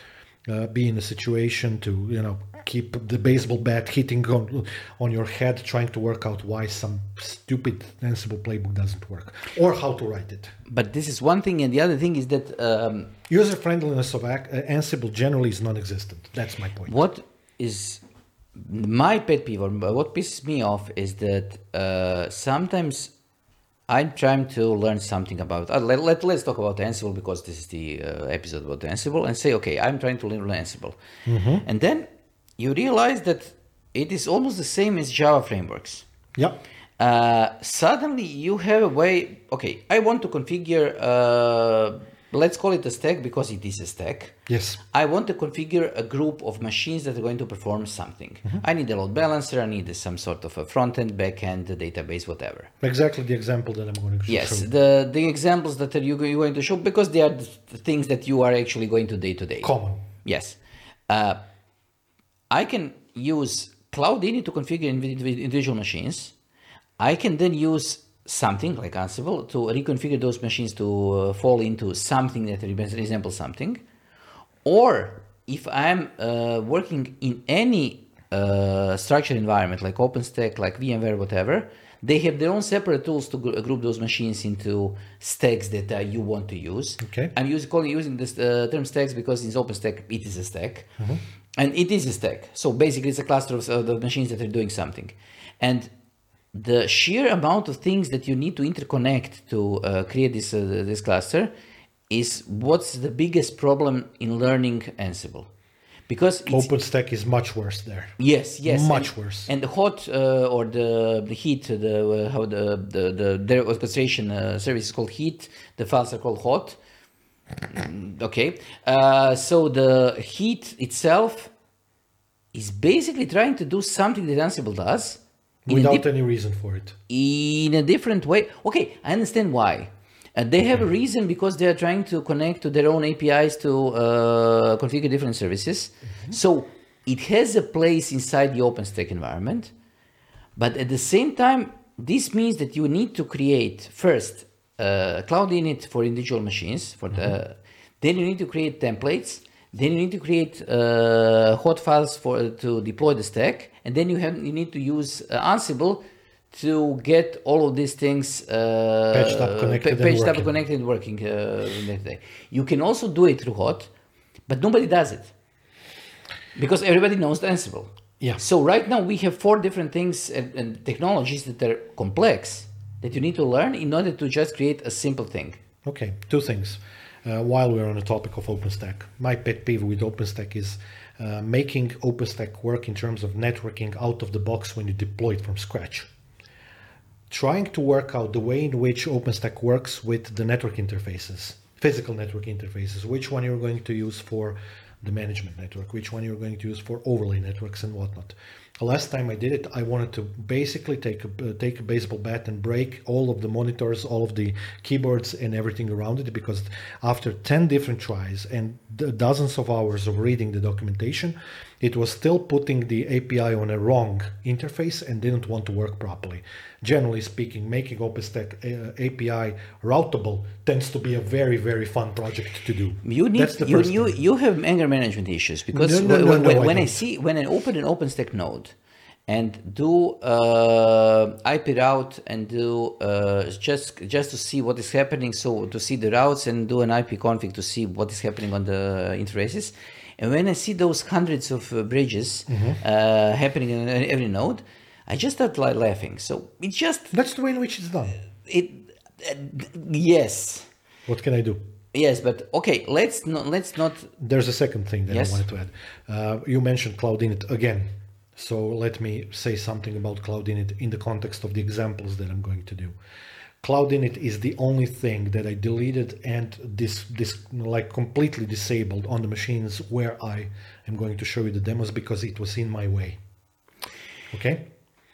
uh, be in a situation to you know keep the baseball bat hitting on, on your head trying to work out why some stupid ansible playbook doesn't work or how to write it But this is one thing, and the other thing is that um, user friendliness of uh, ansible generally is non-existent that's my point what is my pet peeve or what pisses me off is that uh, sometimes I'm trying to learn something about. Uh, let, let, let's talk about Ansible because this is the uh, episode about Ansible and say, okay, I'm trying to learn Ansible. And then you realize that it is almost the same as Java frameworks. yeah Uh, suddenly you have a way, okay, I want to configure, uh, let's call it a stack because it is a stack. yes I want to configure a group of machines that are going to perform something. I need a load balancer, I need some sort of a front end, back end, database, whatever. exactly the example that i'm going to Yes, the, the examples that are you you're going to show because they are the things that you are actually going to day to day. common Yes. Uh, I can use Cloud Init to configure individual machines. I can then use something like Ansible to reconfigure those machines to uh, fall into something that re- resembles something. Or if I'm uh, working in any uh, structured environment like OpenStack, like VMware, whatever, they have their own separate tools to gr- group those machines into stacks that uh, you want to use. Okay. I'm using calling using this uh, term stacks because in OpenStack it is a stack, and it is a stack. So basically, it's a cluster of uh, the machines that are doing something, and the sheer amount of things that you need to interconnect to uh, create this uh, this cluster is what's the biggest problem in learning Ansible, because openstack is much worse there Yes, yes, Much and, worse. And the hot uh, or the the heat, the uh, how the the the their orchestration uh, service is called heat. The files are called hot. Mm, Okay, uh, so the heat itself is basically trying to do something that Ansible does without any reason for it in a different way. Okay, I understand why. Uh, they have a reason because they are trying to connect to their own APIs to uh, configure different services. So it has a place inside the OpenStack environment, but at the same time, this means that you need to create first uh, Cloud Init for individual machines. For the, then you need to create templates. Then you need to create uh, hot files for to deploy the stack, and then you have you need to use uh, Ansible to get all of these things uh, Patched up, connected, and patched up, working. connected, working. Uh. You can also do it through hot, but nobody does it because everybody knows Ansible. Yeah. So right now we have four different things and, and technologies that are complex that you need to learn in order to just create a simple thing. Okay, two things. Uh, while we're on the topic of OpenStack, my pet peeve with OpenStack is uh, making OpenStack work in terms of networking out of the box when you deploy it from scratch. Trying to work out the way in which OpenStack works with the network interfaces, physical network interfaces, which one you're going to use for the management network, which one you're going to use for overlay networks and whatnot. The last time I did it, I wanted to basically take a, uh, take a baseball bat and break all of the monitors, all of the keyboards, and everything around it because after 10 different tries and dozens of hours of reading the documentation, it was still putting the API on a wrong interface and didn't want to work properly. Generally speaking, making OpenStack uh, API routable tends to be a very, very fun project to do. You need That's the you, first you, thing. you have anger management issues because No, no, when, no, when, no, I when I see when I open an OpenStack node and do uh, IP route and do uh, just just to see what is happening, so to see the routes and do an IP config to see what is happening on the interfaces. And when I see those hundreds of uh, bridges Mm-hmm. uh, happening in every node, I just start like laughing. So it just That's the way in which it's done. it. Uh, yes, What can I do? yes, but okay. Let's not let's not There's a second thing that Yes. I wanted to add. Uh, you mentioned Cloud Init again. So let me say something about Cloud Init in the context of the examples that I'm going to do. Cloud Init is the only thing that I deleted and this this like completely disabled on the machines where I am going to show you the demos because it was in my way. Okay?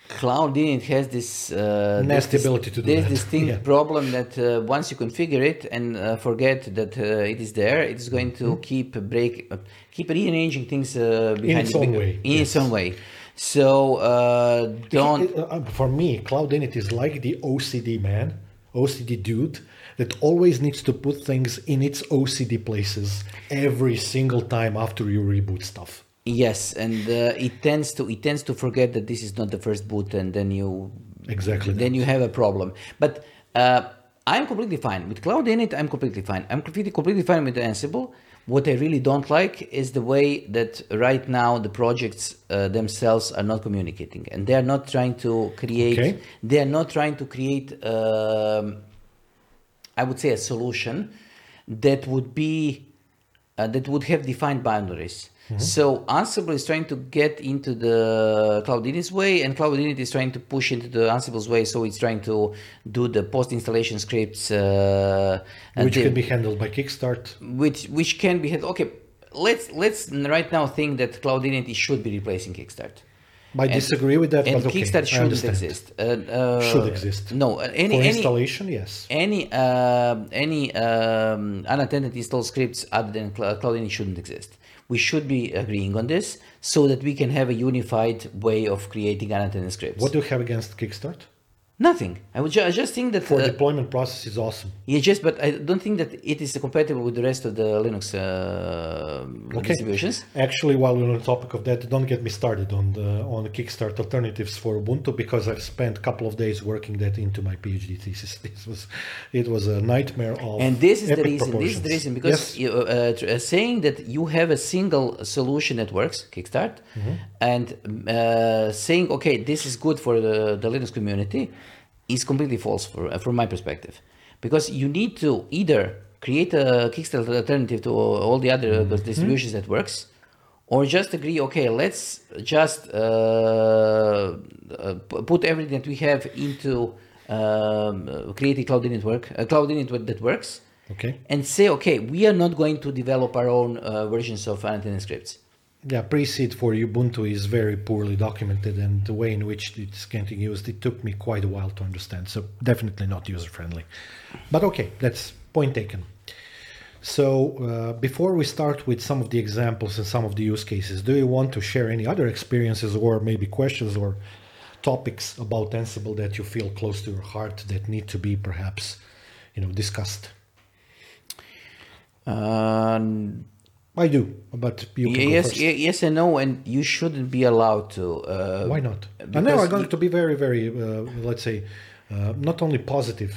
Cloud Init has this uh, Nasty this, ability to do this that. distinct Yeah. problem that uh, once you configure it and uh, forget that uh, it is there, it's going to keep break, uh, keep rearranging things uh, behind its the- own way, In its own way. So uh, don't. It- uh, for me, Cloud Init is like the OCD man, OCD dude that always needs to put things in its OCD places every single time after you reboot stuff. Yes, and uh, it tends to it tends to forget that this is not the first boot, and then you Exactly then you have a problem. But uh, I'm completely fine with Cloud Init. I'm completely fine. I'm completely completely fine with Ansible. What I really don't like is the way that right now the projects uh, themselves are not communicating, and they are not trying to create. Okay. They are not trying to create. Um, I would say a solution that would be uh, that would have defined boundaries. So Ansible is trying to get into the Cloud Init's way, and Cloud Init is trying to push into the Ansible's way. So it's trying to do the post installation scripts, uh, and which the- can be handled by Kickstart. which which can be handled. Okay, let's let's right now think that Cloud Init should be replacing Kickstart. I disagree with that, and but Kickstart I shouldn't exist. Uh, uh, Should exist. No, any For any installation, yes. any uh, any um, unattended install scripts other than Cl- Cloud Init shouldn't exist. We should be agreeing on this so that we can have a unified way of creating unattended scripts. What do you have against Kickstart? Nothing. I would ju- I just think that For uh, deployment process is awesome. yeah, just but I don't think that it is compatible with the rest of the Linux uh, Okay. distributions. Actually, while we're on the topic of that, don't get me started on the on the Kickstart alternatives for Ubuntu because I've spent a couple of days working that into my PhD thesis. This was it was a nightmare of and this is the reason this is the reason because Yes. you, uh, uh, saying that you have a single solution that works kickstart Mm-hmm. and uh, saying okay this is good for the, the linux community is completely false for, uh, from my perspective because you need to either create a kickstart alternative to all the other Mm-hmm. distributions that works or just agree okay let's just uh, uh, put everything that we have into um, uh, creating cloud init work uh, cloud init that works Okay. and say okay we are not going to develop our own uh, versions of unattended scripts Yeah, pre-seed for Ubuntu is very poorly documented, and the way in which it's getting used, it took me quite a while to understand. So definitely not user-friendly. But okay, that's point taken. So uh, before we start with some of the examples and some of the use cases, do you want to share any other experiences or maybe questions or topics about Ansible that you feel close to your heart that need to be perhaps, you know, discussed? um, I do, but you yes yes and no and you shouldn't be allowed to uh, Why not? And now I'm going to be very, very, uh, let's say, uh, not only positive.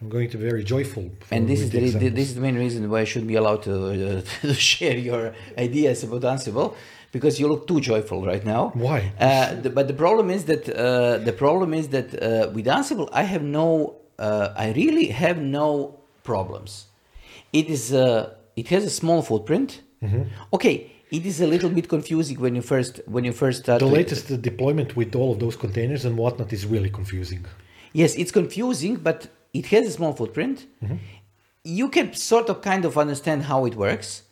I'm going to be very joyful. and this is the, the this is the main reason why I should be allowed to, uh, to share your ideas about Ansible because you look too joyful right now. Why? Uh, the, but the problem is that uh, the problem is that uh, with Ansible I have no uh, I really have no problems. It is uh, it has a small footprint. Mm-hmm. Okay, it is a little bit confusing when you first when you first start. the latest deployment with all of those containers and whatnot is really confusing. Yes, it's confusing, but it has a small footprint. You can sort of kind of understand how it works.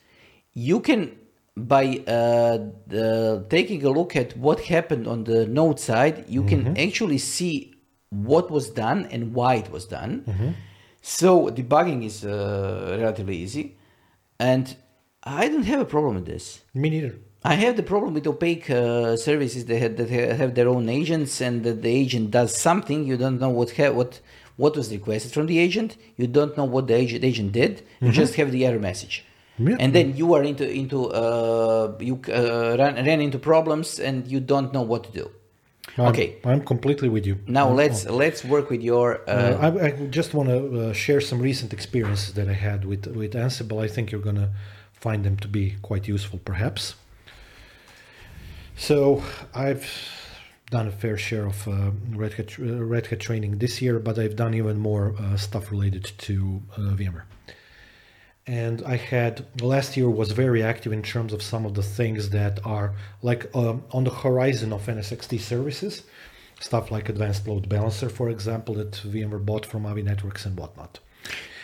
You can, by uh, the, taking a look at what happened on the node side, you can actually see what was done and why it was done. So debugging is uh, relatively easy, and I don't have a problem with this. Me neither. I have the problem with opaque uh, services that have, that have their own agents, and that the agent does something. You don't know what ha- what what was requested from the agent. You don't know what the agent, agent did. You just have the error message, Yeah. and then you are into into uh, you uh, ran, ran into problems, and you don't know what to do. I'm, Okay. I'm completely with you. Now I'm- let's let's work with your. Uh, Uh, I, I just want to uh, share some recent experiences that I had with with Ansible. I think you're going to find them to be quite useful, perhaps. So I've done a fair share of uh, Red Hat uh, Red Hat training this year, but I've done even more uh, stuff related to uh, VMware. And I had last year was very active in terms of some of the things that are like um, on the horizon of NSX-T services, stuff like Advanced Load Balancer, for example, that VMware bought from Avi Networks and whatnot.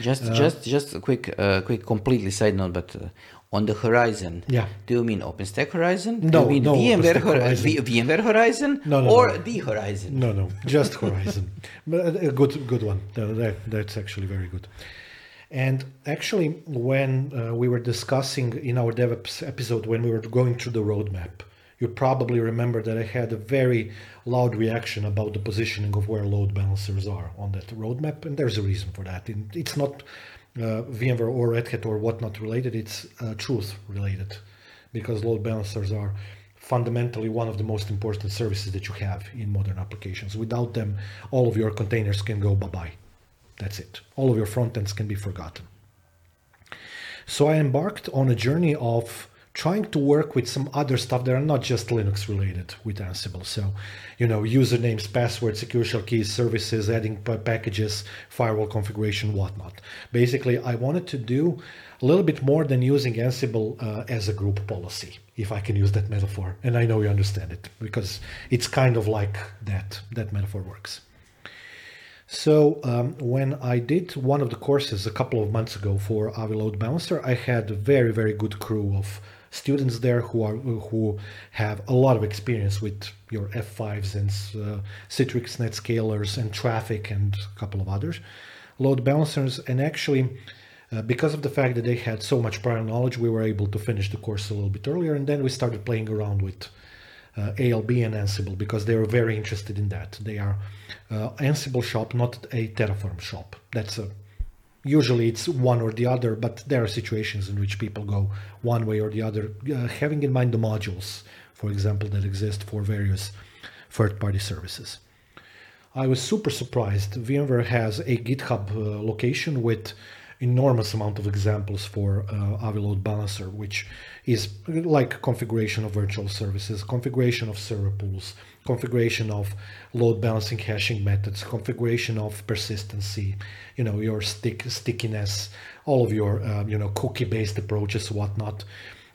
Just, just, just a quick, uh, quick, completely side note, but uh, on the horizon. Yeah. Do you mean OpenStack Horizon? No, Do you mean no VMware, Hor- Horizon. VMware Horizon? No, no, or no. the Horizon? No, no, just Horizon. but a good, good one. That- that's actually very good. And actually, when uh, we were discussing in our DevOps episode, when we were going through the roadmap, you probably remember that I had a very loud reaction about the positioning of where load balancers are on that roadmap, and there's a reason for that. It's not uh, VMware or Red Hat or whatnot related; it's uh, truth related, because load balancers are fundamentally one of the most important services that you have in modern applications. Without them, all of your containers can go bye bye. That's it. All of your front ends can be forgotten. So I embarked on a journey of trying to work with some other stuff that are not just Linux related with Ansible. So, you know, usernames, passwords, secure shell keys, services, adding packages, firewall configuration, whatnot. Basically, I wanted to do a little bit more than using Ansible uh, as a group policy, if I can use that metaphor. And I know you understand it because it's kind of like that. That metaphor works. So um, when I did one of the courses a couple of months ago for Avi Load Balancer, I had a very very good crew of students there who are who have a lot of experience with your F5s and uh, Citrix NetScalers and Traefik and a couple of others load balancers. And actually, uh, because of the fact that they had so much prior knowledge, we were able to finish the course a little bit earlier. And then we started playing around with ALB and Ansible because they were very interested in that. They are uh, Ansible shop, not a Terraform shop. That's a usually it's one or the other, but there are situations in which people go one way or the other, uh, having in mind the modules, for example, that exist for various third-party services. I was super surprised. VMware has a GitHub uh, location with enormous amount of examples for uh, Avi Load Balancer, which is like configuration of virtual services, configuration of server pools, configuration of load balancing hashing methods, configuration of persistency, you know, your stick stickiness, all of your uh, you know cookie-based approaches, whatnot.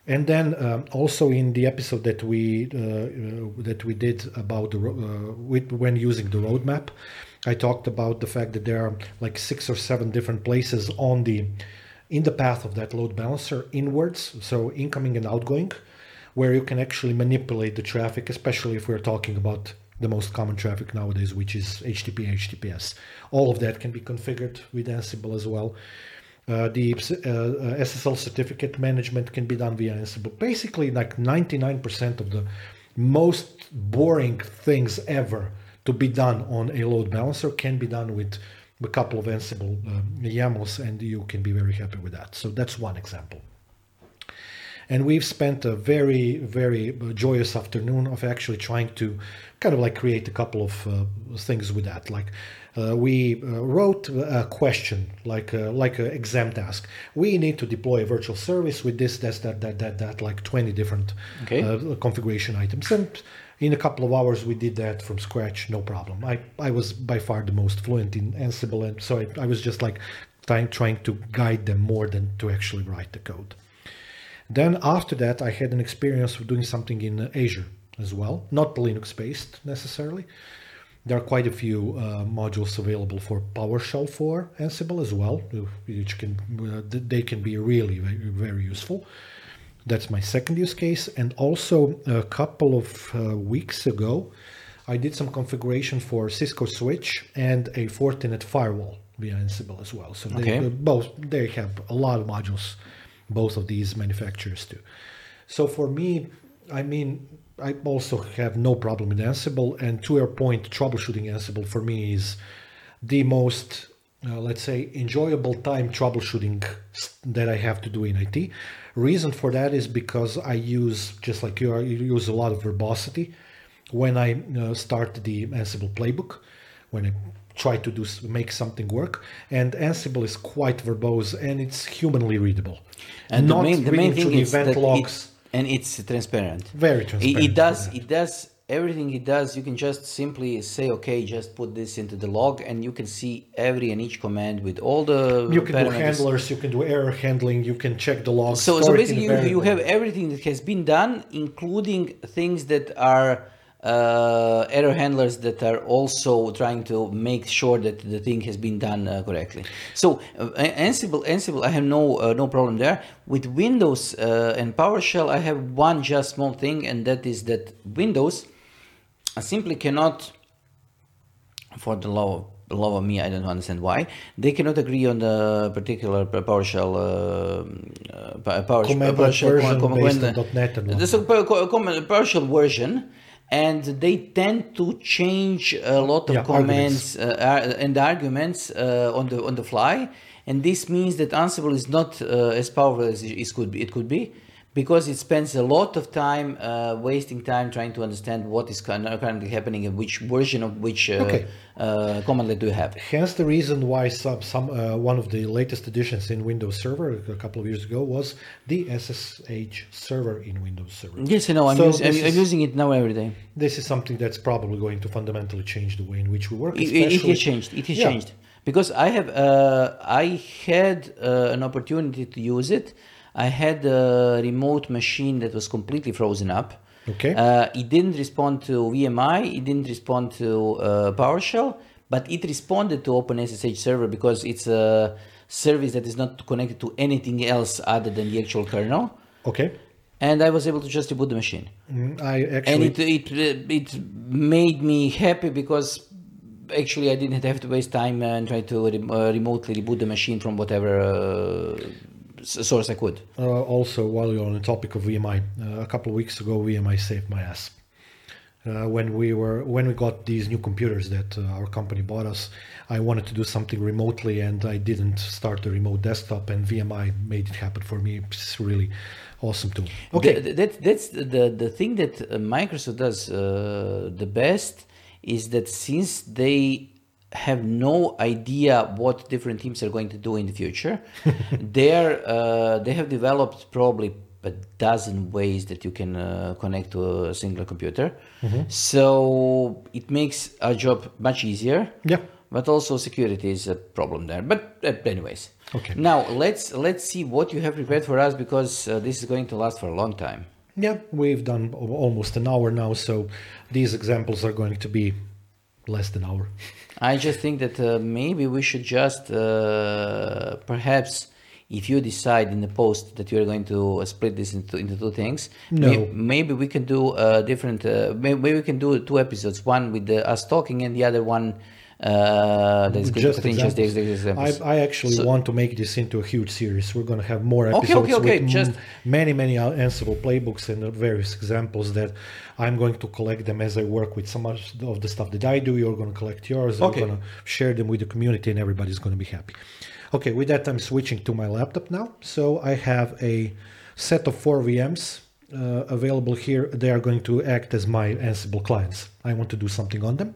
And then um, also in the episode that we uh, uh, that we did about the uh, with, when using the roadmap, I talked about the fact that there are like six or seven different places on the in the path of that load balancer inwards, so incoming and outgoing, where you can actually manipulate the traffic, especially if we're talking about the most common traffic nowadays, which is HTTP, HTTPS. All of that can be configured with Ansible as well. Uh, the uh, uh, SSL certificate management can be done via Ansible. Basically, like 99% of the most boring things ever to be done on a load balancer can be done with a couple of Ansible um, YAMLs, and you can be very happy with that. So that's one example. And we've spent a very, very joyous afternoon of actually trying to kind of like create a couple of uh, things with that. Like uh, we uh, wrote a question, like uh, like an exam task. We need to deploy a virtual service with this, this, that, that, that, that, like 20 different Okay. uh, configuration items. And in a couple of hours, we did that from scratch, no problem. I, I was by far the most fluent in Ansible, and so I, I was just like trying, trying to guide them more than to actually write the code. Then after that, I had an experience of doing something in Azure as well, not Linux based necessarily. There are quite a few uh, modules available for PowerShell for Ansible as well, which can uh, they can be really very, very useful. That's my second use case. And also a couple of uh, weeks ago, I did some configuration for Cisco switch and a Fortinet firewall via Ansible as well. So they Okay. both they have a lot of modules, both of these manufacturers do. So for me, I mean, I also have no problem with Ansible. And to your point, troubleshooting Ansible for me is the most, uh, let's say, enjoyable time troubleshooting that I have to do in IT. Reason for that is because I use, just like you, are, you use a lot of verbosity when I uh, start the Ansible playbook, when I try to do make something work. And Ansible is quite verbose and it's humanly readable. And Not the main, the main thing is event that logs. it, and it's transparent. Very It, transparent. it does. for. It does everything it does. You can just simply say, okay, just put this into the log, and you can see every and each command with all the You can do handlers, you can do error handling, you can check the logs. So, so store it in basically, you, you have everything that has been done, including things that are uh, error handlers that are also trying to make sure that the thing has been done uh, correctly. So uh, Ansible, Ansible, I have no uh, no problem there. With Windows uh, and PowerShell, I have one just small thing, and that is that Windows simply cannot, for the love of love of me, I don't understand why they cannot agree on the particular PowerShell uh, uh, PowerShell PowerShell version com- based command- on .NET and the so- po- co- com- PowerShell version, and they tend to change a lot of Yeah, commands uh, and arguments uh, on the on the fly, and this means that Ansible is not uh, as powerful as it could be. It could be. Because it spends a lot of time uh, wasting time trying to understand what is currently happening and which version of which uh, Okay. uh, command line do you have. Hence the reason why some, some uh, one of the latest additions in Windows Server a couple of years ago was the SSH server in Windows Server. Yes, I know. I'm, So using, I'm, I'm using it now every day. This is something that's probably going to fundamentally change the way in which we work. It, it- it has changed. It has Yeah. changed because I have uh, I had uh, an opportunity to use it. I had a remote machine that was completely frozen up. Okay. Uh, it didn't respond to VMI. It didn't respond to uh, PowerShell, but it responded to OpenSSH server because it's a service that is not connected to anything else other than the actual kernel. Okay. And I was able to just reboot the machine Mm, I and it it it made me happy because actually I didn't have to waste time and try to rem- uh, remotely reboot the machine from whatever uh, source I could. Uh, also, while you're on the topic of VMI, uh, a couple of weeks ago, VMI saved my ass. Uh, when we were when we got these new computers that uh, our company bought us, I wanted to do something remotely, and I didn't start the remote desktop, and VMI made it happen for me. It's really awesome tool. Okay, Th- that, that's the the thing that uh, Microsoft does uh, the best is that since they have no idea what different teams are going to do in the future, they're uh, they have developed probably a dozen ways that you can uh, connect to a single computer. So it makes our job much easier. Yeah. But also security is a problem there. But uh, anyways. Okay. Now let's let's see what you have prepared for us because uh, this is going to last for a long time. yeah, we've done almost an hour now, so these examples are going to be less than an hour. I just think that uh, maybe we should just uh, perhaps, if you decide in the post that you are going to uh, split this into, into two things, No. may- maybe we can do uh, different. Uh, maybe, maybe we can do two episodes: one with the, us talking, and the other one uh, Just just examples. I, I actually So- want to make this into a huge series. We're going to have more episodes okay, okay, with just- many, many Ansible playbooks and various examples that I'm going to collect them as I work with some of of the stuff that I do. You're going to collect yours. Okay. We're going to share them with the community, and everybody's going to be happy. Okay, with that, I'm switching to my laptop now. So I have a set of four VMs uh, available here. They are going to act as my Ansible clients. I want to do something on them.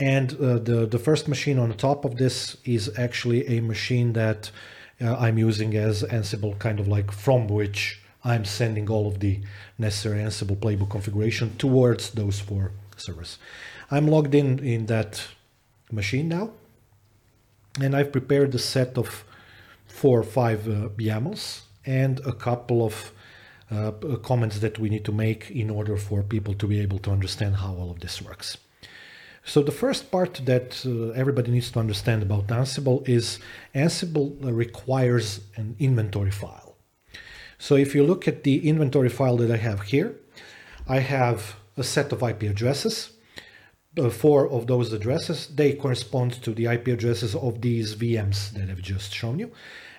And uh, the, the first machine on top of this is actually a machine that uh, I'm using as Ansible, kind of like from which I'm sending all of the necessary Ansible playbook configuration towards those four servers. I'm logged in in that machine now, and I've prepared a set of four or five uh, YAMLs and a couple of uh, comments that we need to make in order for people to be able to understand how all of this works. So the first part that uh, everybody needs to understand about Ansible is Ansible requires an inventory file. So if you look at the inventory file that I have here, I have a set of IP addresses. Uh, four of those addresses, they correspond to the IP addresses of these VMs that I've just shown you.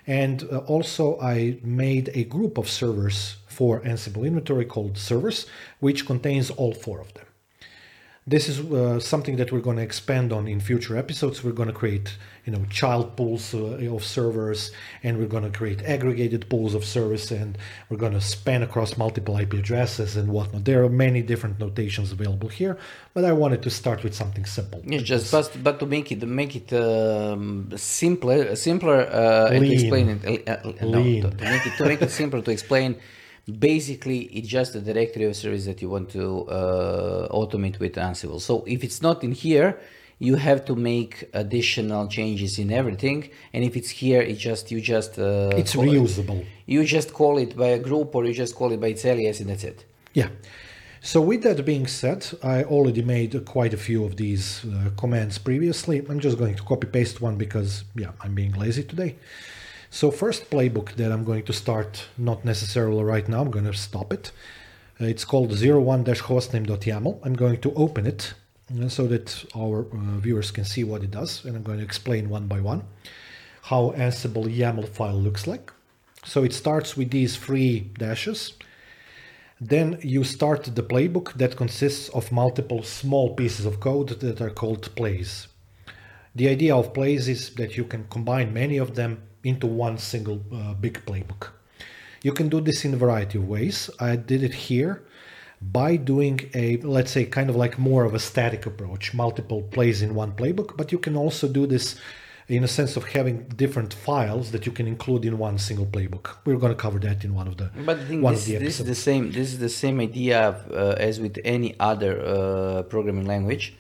And uh, also I made a group of servers for Ansible inventory called servers, which contains all four of them. This is uh, something that we're going to expand on in future episodes. We're going to create, you know, child pools uh, of servers, and we're going to create aggregated pools of servers, and we're going to span across multiple IP addresses and whatnot. There are many different notations available here, but I wanted to start with something simple. Yes, just but, but to make it make it um, simpler, simpler uh, and to explain it. Uh, uh, no, to, to make it to make it simpler to explain. Basically, it's just a directory of service that you want to uh, automate with Ansible. So if it's not in here, you have to make additional changes in everything. And if it's here, it just you just uh, It's call it- reusable. you just call it by a group or you just call it by its alias, and that's it. Yeah. So with that being said, I already made quite a few of these uh, commands previously. I'm just going to copy paste one because yeah, I'm being lazy today. So first playbook that I'm going to start, not necessarily right now, I'm going to stop it. Uh, it's called 01-hostname.yaml. I'm going to open it uh, so that our uh, viewers can see what it does. And I'm going to explain one by one how Ansible YAML file looks like. So it starts with these three dashes. Then you start the playbook that consists of multiple small pieces of code that are called plays. The idea of plays is that you can combine many of them into one single uh, big playbook. You can do this in a variety of ways. I did it here by doing a, let's say, kind of like more of a static approach, multiple plays in one playbook, but you can also do this in a sense of having different files that you can include in one single playbook. We're going to cover that in one of the but I think one this, of the this is the same this is the same idea of, uh, as with any other uh, programming language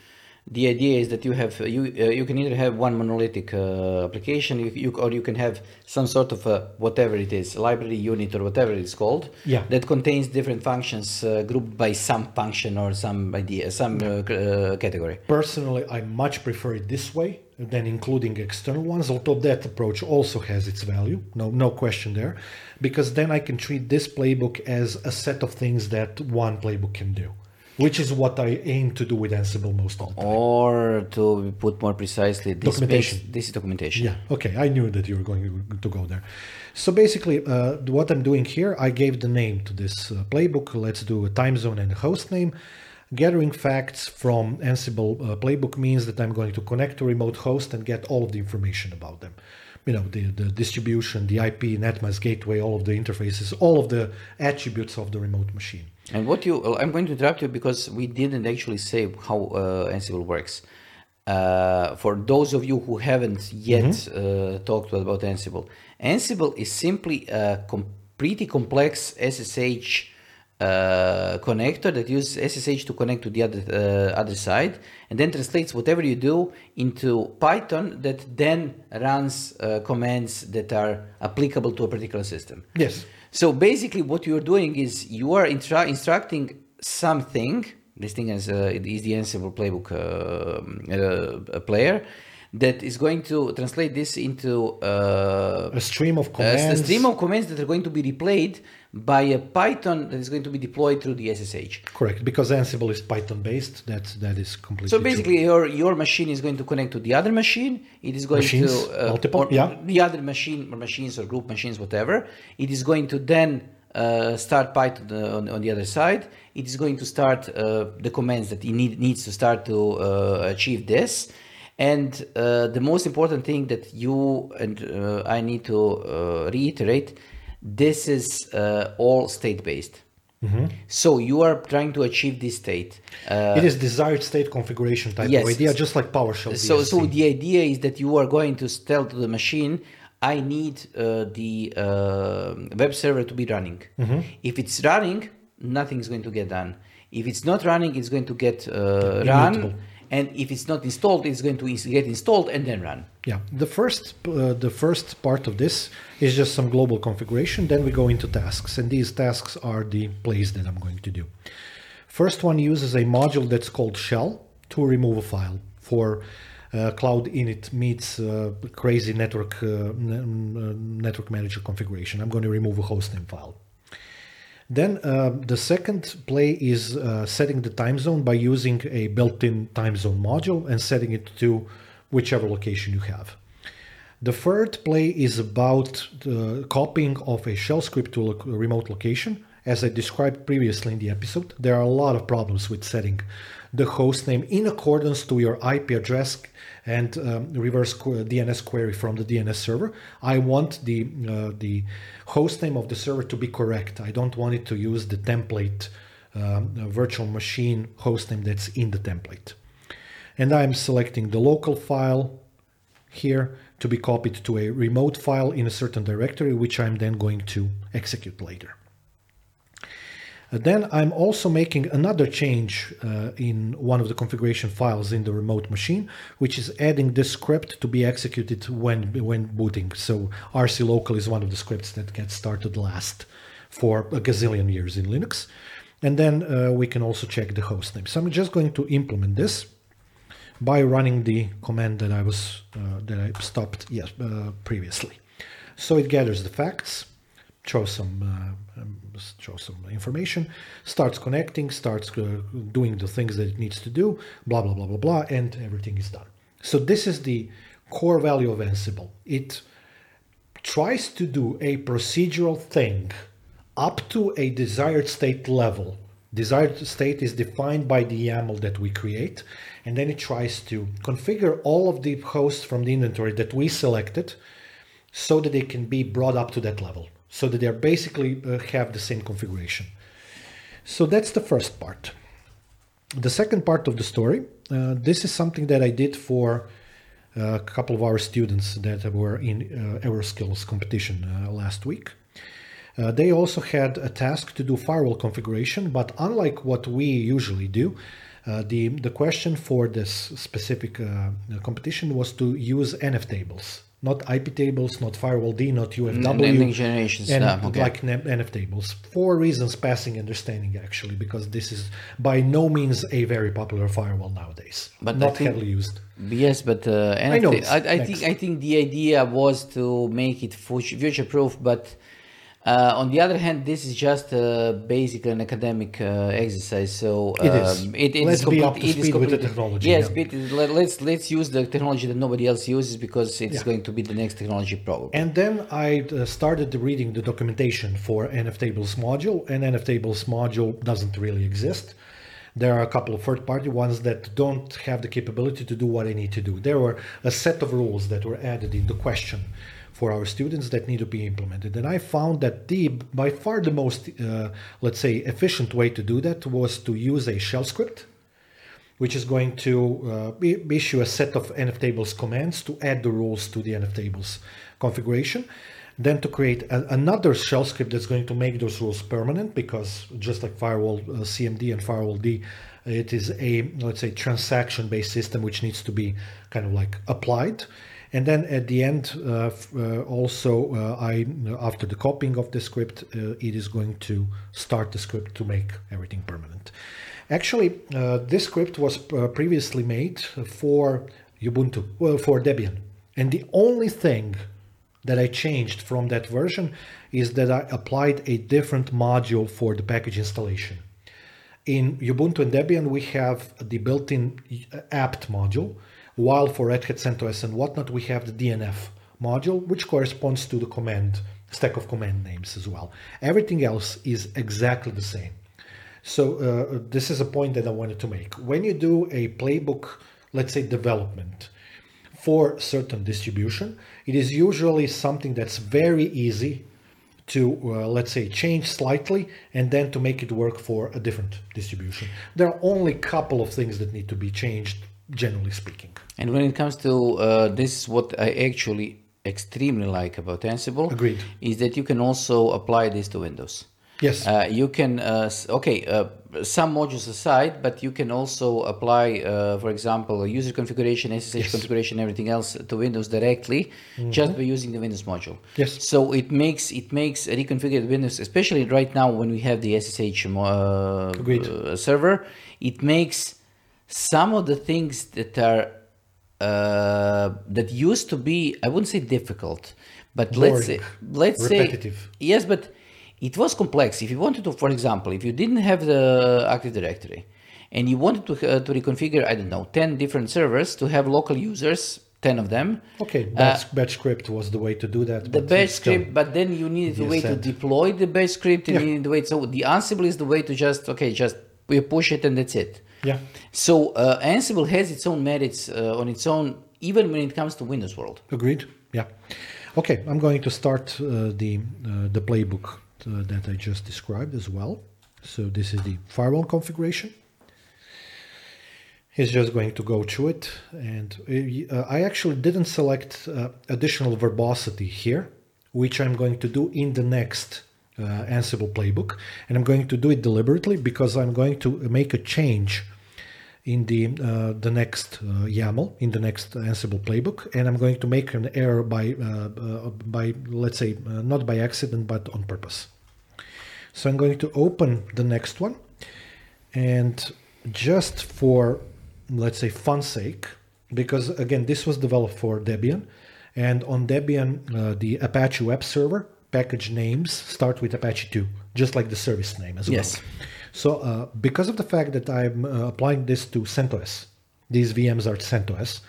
the idea is that you have you uh, you can either have one monolithic uh, application you, you, or you can have some sort of a, whatever it is library unit or whatever it's called Yeah. that contains different functions uh, grouped by some function or some idea some uh, uh, category. Personally, I much prefer it this way than including external ones, although that approach also has its value, no, no question there, because then I can treat this playbook as a set of things that one playbook can do, which is what I aim to do with Ansible most of the time. or to put more precisely this Documentation. this is documentation Yeah, okay, I knew that you were going to go there. So basically, uh, what I'm doing here, I gave the name to this uh, playbook. Let's do a time zone and a host name. Gathering facts from Ansible uh, playbook means that I'm going to connect to remote host and get all of the information about them. You know, the, the distribution, the IP, NetMask gateway, all of the interfaces, all of the attributes of the remote machine. And what you, I'm going to interrupt you because we didn't actually say how uh, Ansible works. Uh, for those of you who haven't yet uh, talked about Ansible, Ansible is simply a com- pretty complex SSH uh, connector that uses SSH to connect to the other uh, other side, and then translates whatever you do into Python that then runs uh, commands that are applicable to a particular system. Yes. So basically, what you're doing is you are intra- instructing something. This thing is, uh, is the Ansible playbook player that is going to translate this into uh, A stream of commands. a stream of commands that are going to be replayed by a Python that is going to be deployed through the SSH. Correct, because Ansible is Python based. That that is completely So true. basically, your your machine is going to connect to the other machine. It is going Machines, to uh, multiple, yeah. the other machine or machines or group machines, whatever. It is going to then uh, start Python on, on the other side. It is going to start uh, the commands that it need, needs to start to uh, achieve this. And uh, the most important thing that you and uh, I need to uh, reiterate: this is uh, all state based. So you are trying to achieve this state. Uh, it is desired state configuration type Yes. of idea, just like PowerShell. so, so the idea is that you are going to tell to the machine, I need uh, the uh, web server to be running. Mm-hmm. If it's running, nothing is going to get done. If it's not running, it's going to get uh, run. And if it's not installed, it's going to get installed and then run. Yeah, the first uh, the first part of this is just some global configuration. Then we go into tasks, and these tasks are the plays that I'm going to do. First one uses a module that's called shell to remove a file for uh, cloud init meets uh, crazy network uh, uh, network manager configuration. I'm going to remove a hostname file. Then uh, the second play is uh, setting the time zone by using a built-in time zone module and setting it to whichever location you have. The third play is about the copying of a shell script to a remote location. As I described previously in the episode, there are a lot of problems with setting the host name in accordance to your IP address and um, reverse DNS query from the DNS server. I want the uh, the host name of the server to be correct. I don't want it to use the template um, virtual machine hostname that's in the template. And I'm selecting the local file here to be copied to a remote file in a certain directory, which I'm then going to execute later. Then I'm also making another change uh, in one of the configuration files in the remote machine, which is adding this script to be executed when when booting. So RC local is one of the scripts that gets started last for a gazillion years in Linux. And then uh, we can also check the host name. So I'm just going to implement this by running the command that I was uh, that I stopped yes uh, previously. So it gathers the facts, shows some uh, um, shows some information, starts connecting, starts uh, doing the things that it needs to do, blah blah blah blah blah, and everything is done. So this is the core value of Ansible. It tries to do a procedural thing up to a desired state level. Desired state is defined by the YAML that we create, and then it tries to configure all of the hosts from the inventory that we selected so that they can be brought up to that level, so that they are basically uh, have the same configuration. So that's the first part. The second part of the story, uh, this is something that I did for uh, a couple of our students that were in uh, Euroskills competition uh, last week. Uh, they also had a task to do firewall configuration, but unlike what we usually do, uh, the, the question for this specific competition was to use NF tables, not IP tables, not firewall D, not UFW. Naming generation and stuff. Okay. like NF tables. For reasons passing understanding, actually, because this is by no means a very popular firewall nowadays. But not think- heavily used. Yes, but uh, I know I, I think I think the idea was to make it future proof, but uh, on the other hand, this is just uh, basically an academic uh, exercise. So um, It is. It, it Let's is be up to it speed with the technology, Yes, yeah. but let, let's let's use the technology that nobody else uses because it's Yeah. going to be the next technology probably. And then I uh, started reading the documentation for NFTables module, and NFTables module doesn't really exist. There are a couple of third-party ones that don't have the capability to do what I need to do. There were a set of rules that were added in the question for our students that need to be implemented. And I found that the by far the most, uh, let's say, efficient way to do that was to use a shell script which is going to uh, issue a set of NF tables commands to add the rules to the NF tables configuration. Then to create a, another shell script that's going to make those rules permanent because just like firewall uh, CMD and firewall D, it is a let's say transaction based system which needs to be kind of like applied. And then at the end, uh, uh, also, uh, I after the copying of the script, it is going to start the script to make everything permanent. Actually, this script was previously made for Ubuntu, well, for Debian, and the only thing that I changed from that version is that I applied a different module for the package installation. In Ubuntu and Debian, we have the built-in uh, apt module, while for Red Hat CentOS and whatnot, we have the DNF module, which corresponds to the command stack of command names as well. Everything else is exactly the same. So uh, this is a point that I wanted to make. When you do a playbook, let's say development for certain distribution, it is usually something that's very easy to uh, let's say change slightly and then to make it work for a different distribution. There are only a couple of things that need to be changed, generally speaking. And when it comes to uh, this, is what I actually extremely like about Ansible Agreed. is that you can also apply this to Windows. Yes. Uh, you can, uh, okay, uh, some modules aside, but you can also apply, uh, for example, user configuration, SSH configuration, everything else to Windows directly, just by using the Windows module. Mm-hmm. Yes. So it makes it makes reconfigured Windows, especially right now when we have the SSH mo- uh, uh, server, it makes some of the things that are uh, that used to be, I wouldn't say difficult, but let's say, let's say Yes, but it was complex. If you wanted to, for example, if you didn't have the Active Directory and you wanted to, uh, to reconfigure, I don't know, 10 different servers to have local users, 10 of them, Okay, batch, batch script was the way to do that. uh, the batch script, but then you needed a Yes, way to deploy the batch script and Yeah. you needed a way. So the Ansible is the way to just, okay, just we push it and that's it. Yeah. So uh, Ansible has its own merits uh, on its own, even when it comes to Windows World. Agreed. Yeah. Okay, I'm going to start uh, the uh, the playbook uh, that I just described as well. So this is the firewall configuration. He's just going to go through it, and uh, I actually didn't select uh, additional verbosity here, which I'm going to do in the next Ansible playbook, and I'm going to do it deliberately because I'm going to make a change in the uh, the next uh, YAML in the next Ansible playbook, and I'm going to make an error by uh, uh, by let's say uh, not by accident but on purpose. So I'm going to open the next one, And just for, let's say, fun sake, because again, this was developed for Debian, and on Debian, uh, the Apache web server package names start with Apache 2, just like the service name as well. Yes. So, uh, because of the fact that I'm uh, applying this to CentOS, these VMs are CentOS,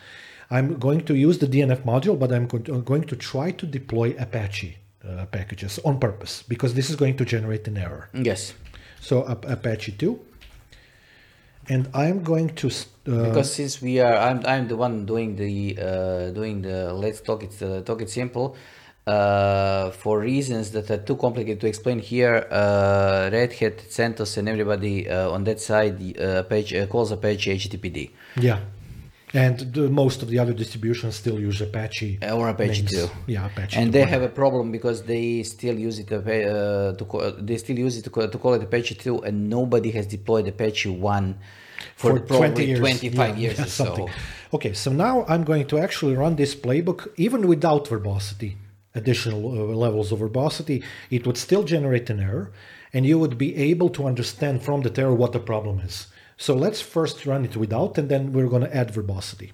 I'm going to use the DNF module, but I'm go- going to try to deploy Apache uh, packages on purpose because this is going to generate an error. Yes. So, Ap- Apache 2. And I'm going to. Uh, because since we are i'm, I'm the one doing the uh, doing the let's talk it uh, talk it simple uh, for reasons that are too complicated to explain here uh, red hat centos and everybody uh, on that side uh, page uh, calls apache httpd yeah. And the, most of the other distributions still use Apache. or apache names. too Yeah, Apache. and 2. they have a problem because they still use it uh, to co- they still use it to, co- to call it apache 2 and nobody has deployed apache 1 for, probably 25 yeah, years yeah, or so. Okay, so now I'm going to actually run this playbook even without verbosity, additional uh, levels of verbosity. It would still generate an error, and you would be able to understand from the error what the problem is. So let's first run it without, and then we're going to add verbosity.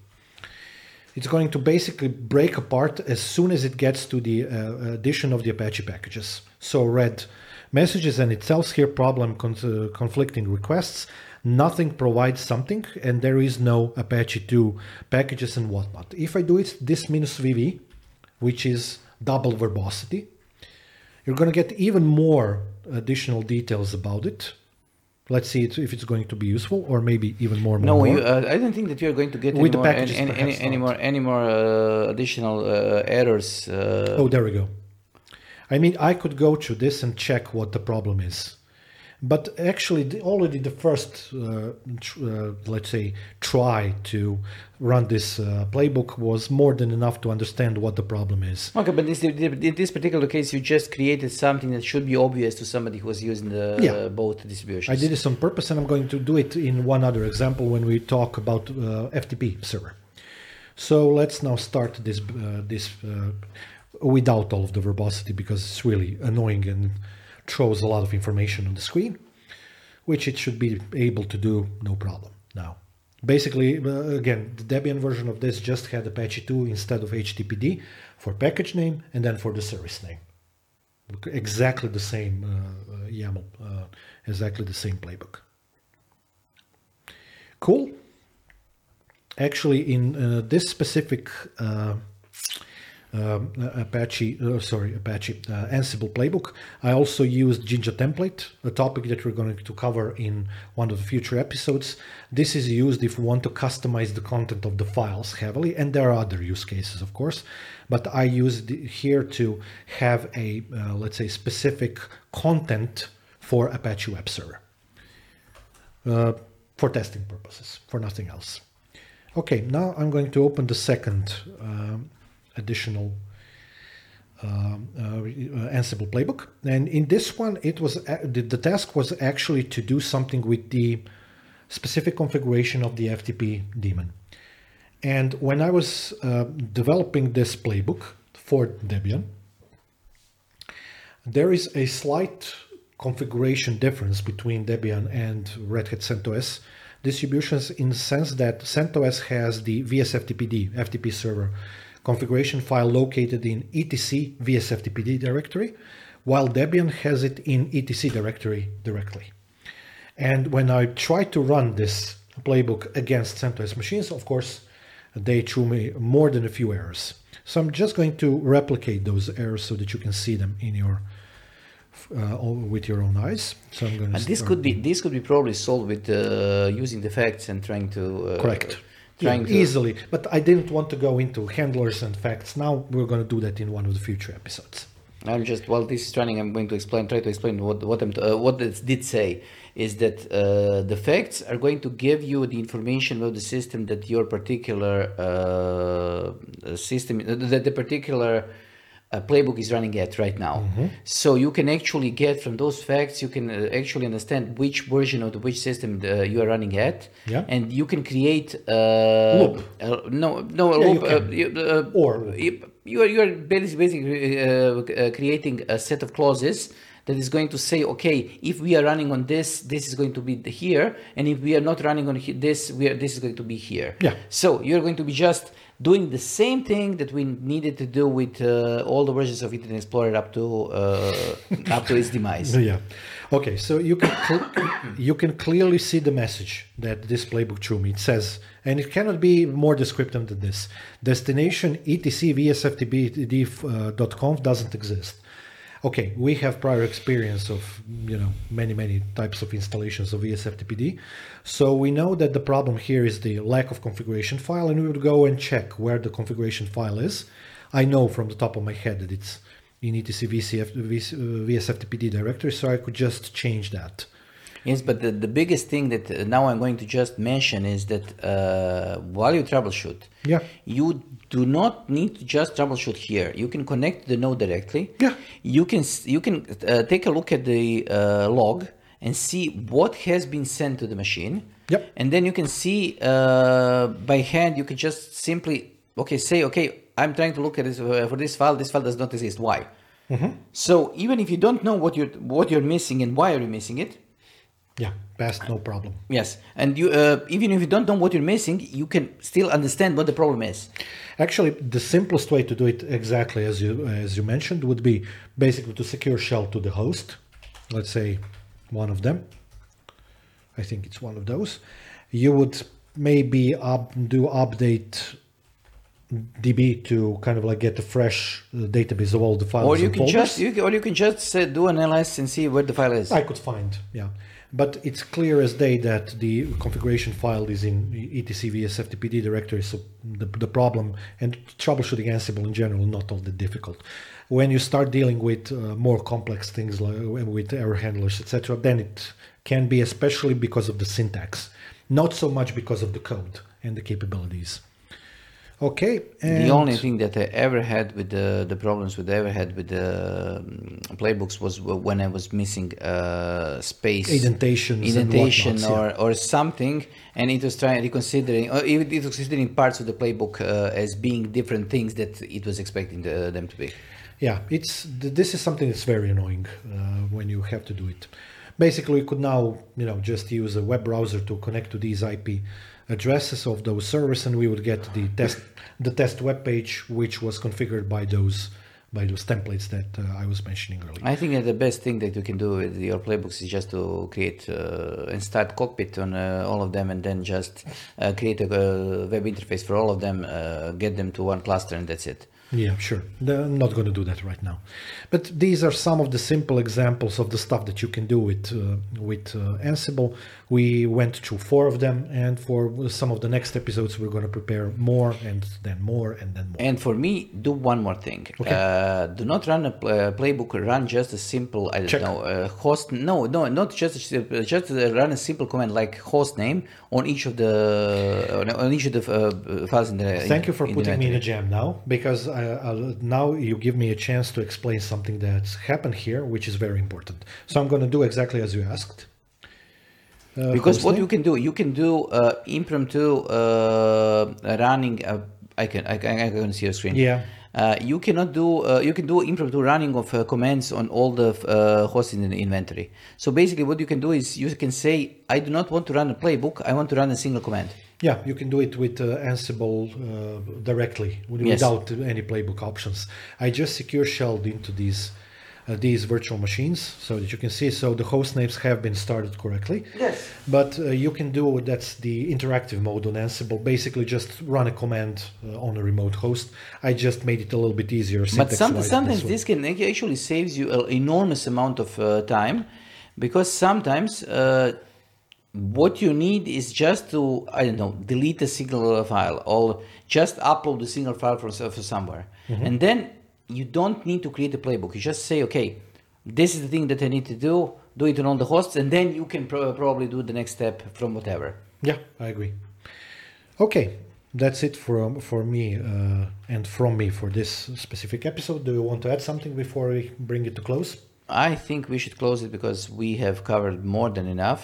It's going to basically break apart as soon as it gets to the uh, addition of the Apache packages. So red messages, and it tells here problem con- uh, conflicting requests. Nothing provides something, and there is no Apache 2 packages and whatnot. If I do it this minus VV, which is double verbosity, you're going to get even more additional details about it. Let's see if it's going to be useful, or maybe even more. No, more, you, uh, I don't think that you are going to get With any more, packages, any, any, any more, any more uh, additional uh, errors. Uh, Oh, there we go. I mean, I could go to this and check what the problem is. But actually, the, already the first, uh, tr- uh, let's say, try to run this uh, playbook was more than enough to understand what the problem is. Okay, but this, in this particular case, you just created something that should be obvious to somebody who was using the Yeah. uh, both distributions. I did this on purpose, and I'm going to do it in one other example when we talk about uh, FTP server. So let's now start this uh, this uh, without all of the verbosity because it's really annoying and throws a lot of information on the screen, which it should be able to do no problem. Now, basically, uh, again, the Debian version of this just had Apache 2 instead of HTTPD for package name and then for the service name. Exactly the same uh, uh, YAML, uh, exactly the same playbook. Cool. Actually, in uh, this specific um, Apache, uh, sorry, Apache uh, Ansible playbook, I also used Jinja template, a topic that we're going to cover in one of the future episodes. This is used if we want to customize the content of the files heavily, and there are other use cases, of course. But I used here to have a, uh, let's say, specific content for Apache Web Server uh, for testing purposes, for nothing else. Okay, now I'm going to open the second um, additional um, uh, Ansible playbook. And in this one, it was the, the task was actually to do something with the specific configuration of the FTP daemon. And when I was uh, developing this playbook for Debian, there is a slight configuration difference between Debian and Red Hat CentOS distributions in the sense that CentOS has the VSFTPD FTP server configuration file located in etc VSFTPD directory, while Debian has it in etc directory directly. And when I tried to run this playbook against CentOS machines, of course, they threw me more than a few errors. So I'm just going to replicate those errors so that you can see them in your uh, with your own eyes. So I'm going to and this could be this could be probably solved with uh, using the facts and trying to uh, correct. Yeah, to easily, but I didn't want to go into handlers and facts. Now we're going to do that in one of the future episodes. I'm just while this is running, I'm going to explain, try to explain what what I'm uh, what it did say is that uh, the facts are going to give you the information about the system that your particular uh, system that the particular uh, playbook is running at right now. Mm-hmm. So you can actually get from those facts, you can uh, actually understand which version of the which system uh, you are running at, Yeah. and you can create uh, Loop. Uh, no, no Yeah, you loop. uh, you- uh, Or you you are, you are basically, basically uh, uh, creating a set of clauses that is going to say, okay, if we are running on this, this is going to be here, and if we are not running on this, we are, this is going to be here. Yeah. So you're going to be just doing the same thing that we needed to do with uh, all the versions of Internet Explorer up to uh, up to its demise. Yeah. Okay, so you can cl- you can clearly see the message that this playbook threw me. It says, and it cannot be more descriptive than this: destination etc vsftpd.conf uh, doesn't exist. Okay, we have prior experience of you know many many types of installations of VSFTPD, so we know that the problem here is the lack of configuration file, and we would go and check where the configuration file is. I know from the top of my head that it's in etc VCF, VS, uh, VSFTPD directory, so I could just change that. Yes, but the, the biggest thing that uh, now I'm going to just mention is that uh, while you troubleshoot, Yeah. you do not need to just troubleshoot here. You can connect the node directly. Yeah. You can you can uh, take a look at the uh, log and see what has been sent to the machine. Yep. And then you can see uh, by hand. You can just simply okay say okay. I'm trying to look at this uh, for this file. This file does not exist. Why? So even if you don't know what you're what you're missing and why are you missing it, Yeah, passed, no problem. Yes, and you uh, even if you don't know what you're missing, you can still understand what the problem is. Actually, the simplest way to do it exactly as you as you mentioned would be basically to secure shell to the host. Let's say one of them. I think it's one of those. You would maybe up, do update DB to kind of like get a fresh uh, database of all the files Or you can folders. just you can, or you can just uh, do an ls and see where the file is. I could find, yeah. But it's clear as day that the configuration file is in etc vsftpd directory, so the, the problem and troubleshooting Ansible in general not all that difficult. When you start dealing with uh, more complex things like with error handlers, etc., then it can be especially because of the syntax, not so much because of the code and the capabilities. Okay, and the only thing that I ever had with the, the problems with ever had with the um, playbooks was when I was missing uh, space indentation whatnots, or, or something, and it was trying reconsidering or it, it was considering parts of the playbook uh, as being different things that it was expecting the, them to be. Yeah, it's this is something that's very annoying uh, when you have to do it. Basically, you could now you know just use a web browser to connect to these IP addresses of those servers, and we would get the test the test web page, which was configured by those by those templates that uh, I was mentioning earlier. I think that the best thing that you can do with your playbooks is just to create uh, and start cockpit on uh, all of them and then just uh, create a web interface for all of them, uh, get them to one cluster and that's it. Yeah, sure. I'm not going to do that right now, but these are some of the simple examples of the stuff that you can do with uh, with uh, Ansible. We went through four of them, and for some of the next episodes, we're going to prepare more, and then more, and then more. And for me, do one more thing. Okay. Uh, do not run a uh, playbook. Run just a simple, I don't Check. know, uh, host. No, no, not just just uh, run a simple command like host name on each of the on, each of the uh, files in the. Thank you for in putting me in a jam now, because I, now you give me a chance to explain something that's happened here, which is very important. So I'm going to do exactly as you asked. Uh, because what name? you can do you can do uh, impromptu uh, running uh, i can i can i can see your screen Yeah. uh, you cannot do uh, you can do impromptu running of uh, commands on all the uh, hosts in the inventory so basically what you can do is you can say i do not want to run a playbook i want to run a single command Yeah, you can do it with uh, Ansible uh, directly Yes. without any playbook options. I just secure shelled into these uh, these virtual machines so that you can see. So the host names have been started correctly. Yes. But uh, you can do that's the interactive mode on Ansible. Basically, just run a command uh, on a remote host. I just made it a little bit easier. but some, sometimes this can actually saves you an enormous amount of uh, time because sometimes uh, what you need is just to i don't know delete a single file or just upload a single file from, from somewhere Mm-hmm. and then you don't need to create a playbook you just say okay this is the thing that i need to do do it on all the hosts and then you can pro- probably do the next step from whatever Yeah, I agree. Okay, that's it from for me uh, and from me for this specific episode. Do you want to add something before we bring it to close? I think we should close it because we have covered more than enough.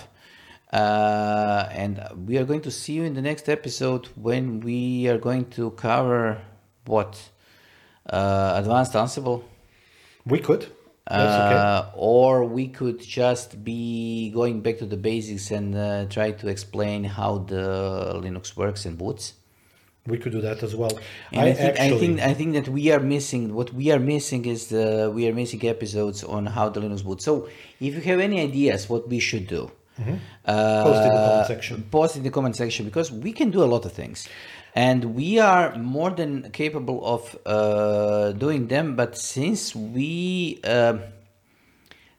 Uh, and we are going to see you in the next episode when we are going to cover what? Uh, advanced Ansible. We could. Okay. Uh, or we could just be going back to the basics and uh, try to explain how the Linux works and boots. We could do that as well. And I, think, I think I think that we are missing what we are missing is the we are missing episodes on how the Linux boots. So if you have any ideas what we should do, Mm-hmm. uh, Post in the comment section. Post in the comment section because we can do a lot of things, and we are more than capable of uh, doing them. But since we uh,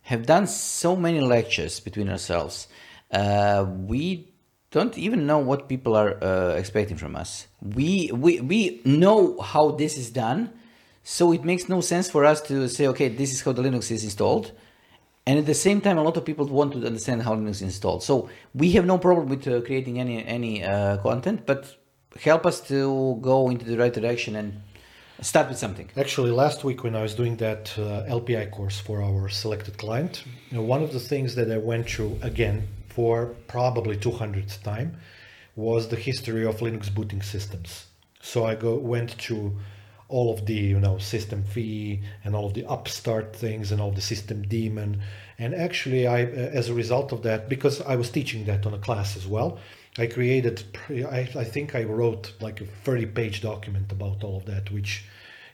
have done so many lectures between ourselves, uh, we don't even know what people are uh, expecting from us. We, we we know how this is done, so it makes no sense for us to say, okay, this is how the Linux is installed. And at the same time, a lot of people want to understand how Linux is installed. So we have no problem with uh, creating any any uh, content, but help us to go into the right direction and start with something. Actually, last week when I was doing that uh, LPI course for our selected client, you know, one of the things that I went through again for probably 200th time was the history of Linux booting systems. So I go went through all of the you know System V and all of the upstart things and all the system daemon and actually i as a result of that because i was teaching that on a class as well i created i, I think i wrote like a 30 page document about all of that which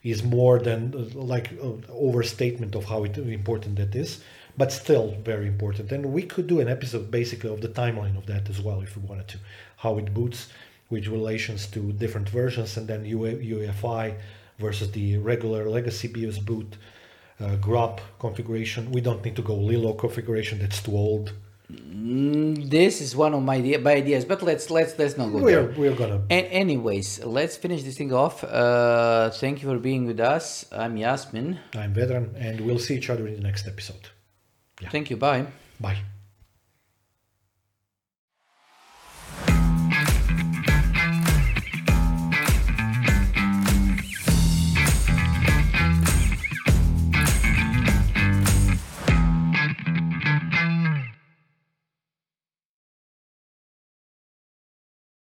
is more than uh, like uh, overstatement of how important that is but still very important. And we could do an episode basically of the timeline of that as well if we wanted to. How it boots with relations to different versions and then UEFI versus the regular legacy BIOS boot uh, GRUB configuration. We don't need to go Lilo configuration. That's too old. Mm, this is one of my, idea, my ideas, but let's let's let's not go We're there. we're gonna. A- anyways, let's finish this thing off. Uh, thank you for being with us. I'm Yasmin. I'm Vedran, and we'll see each other in the next episode. Thank you. Bye. Bye.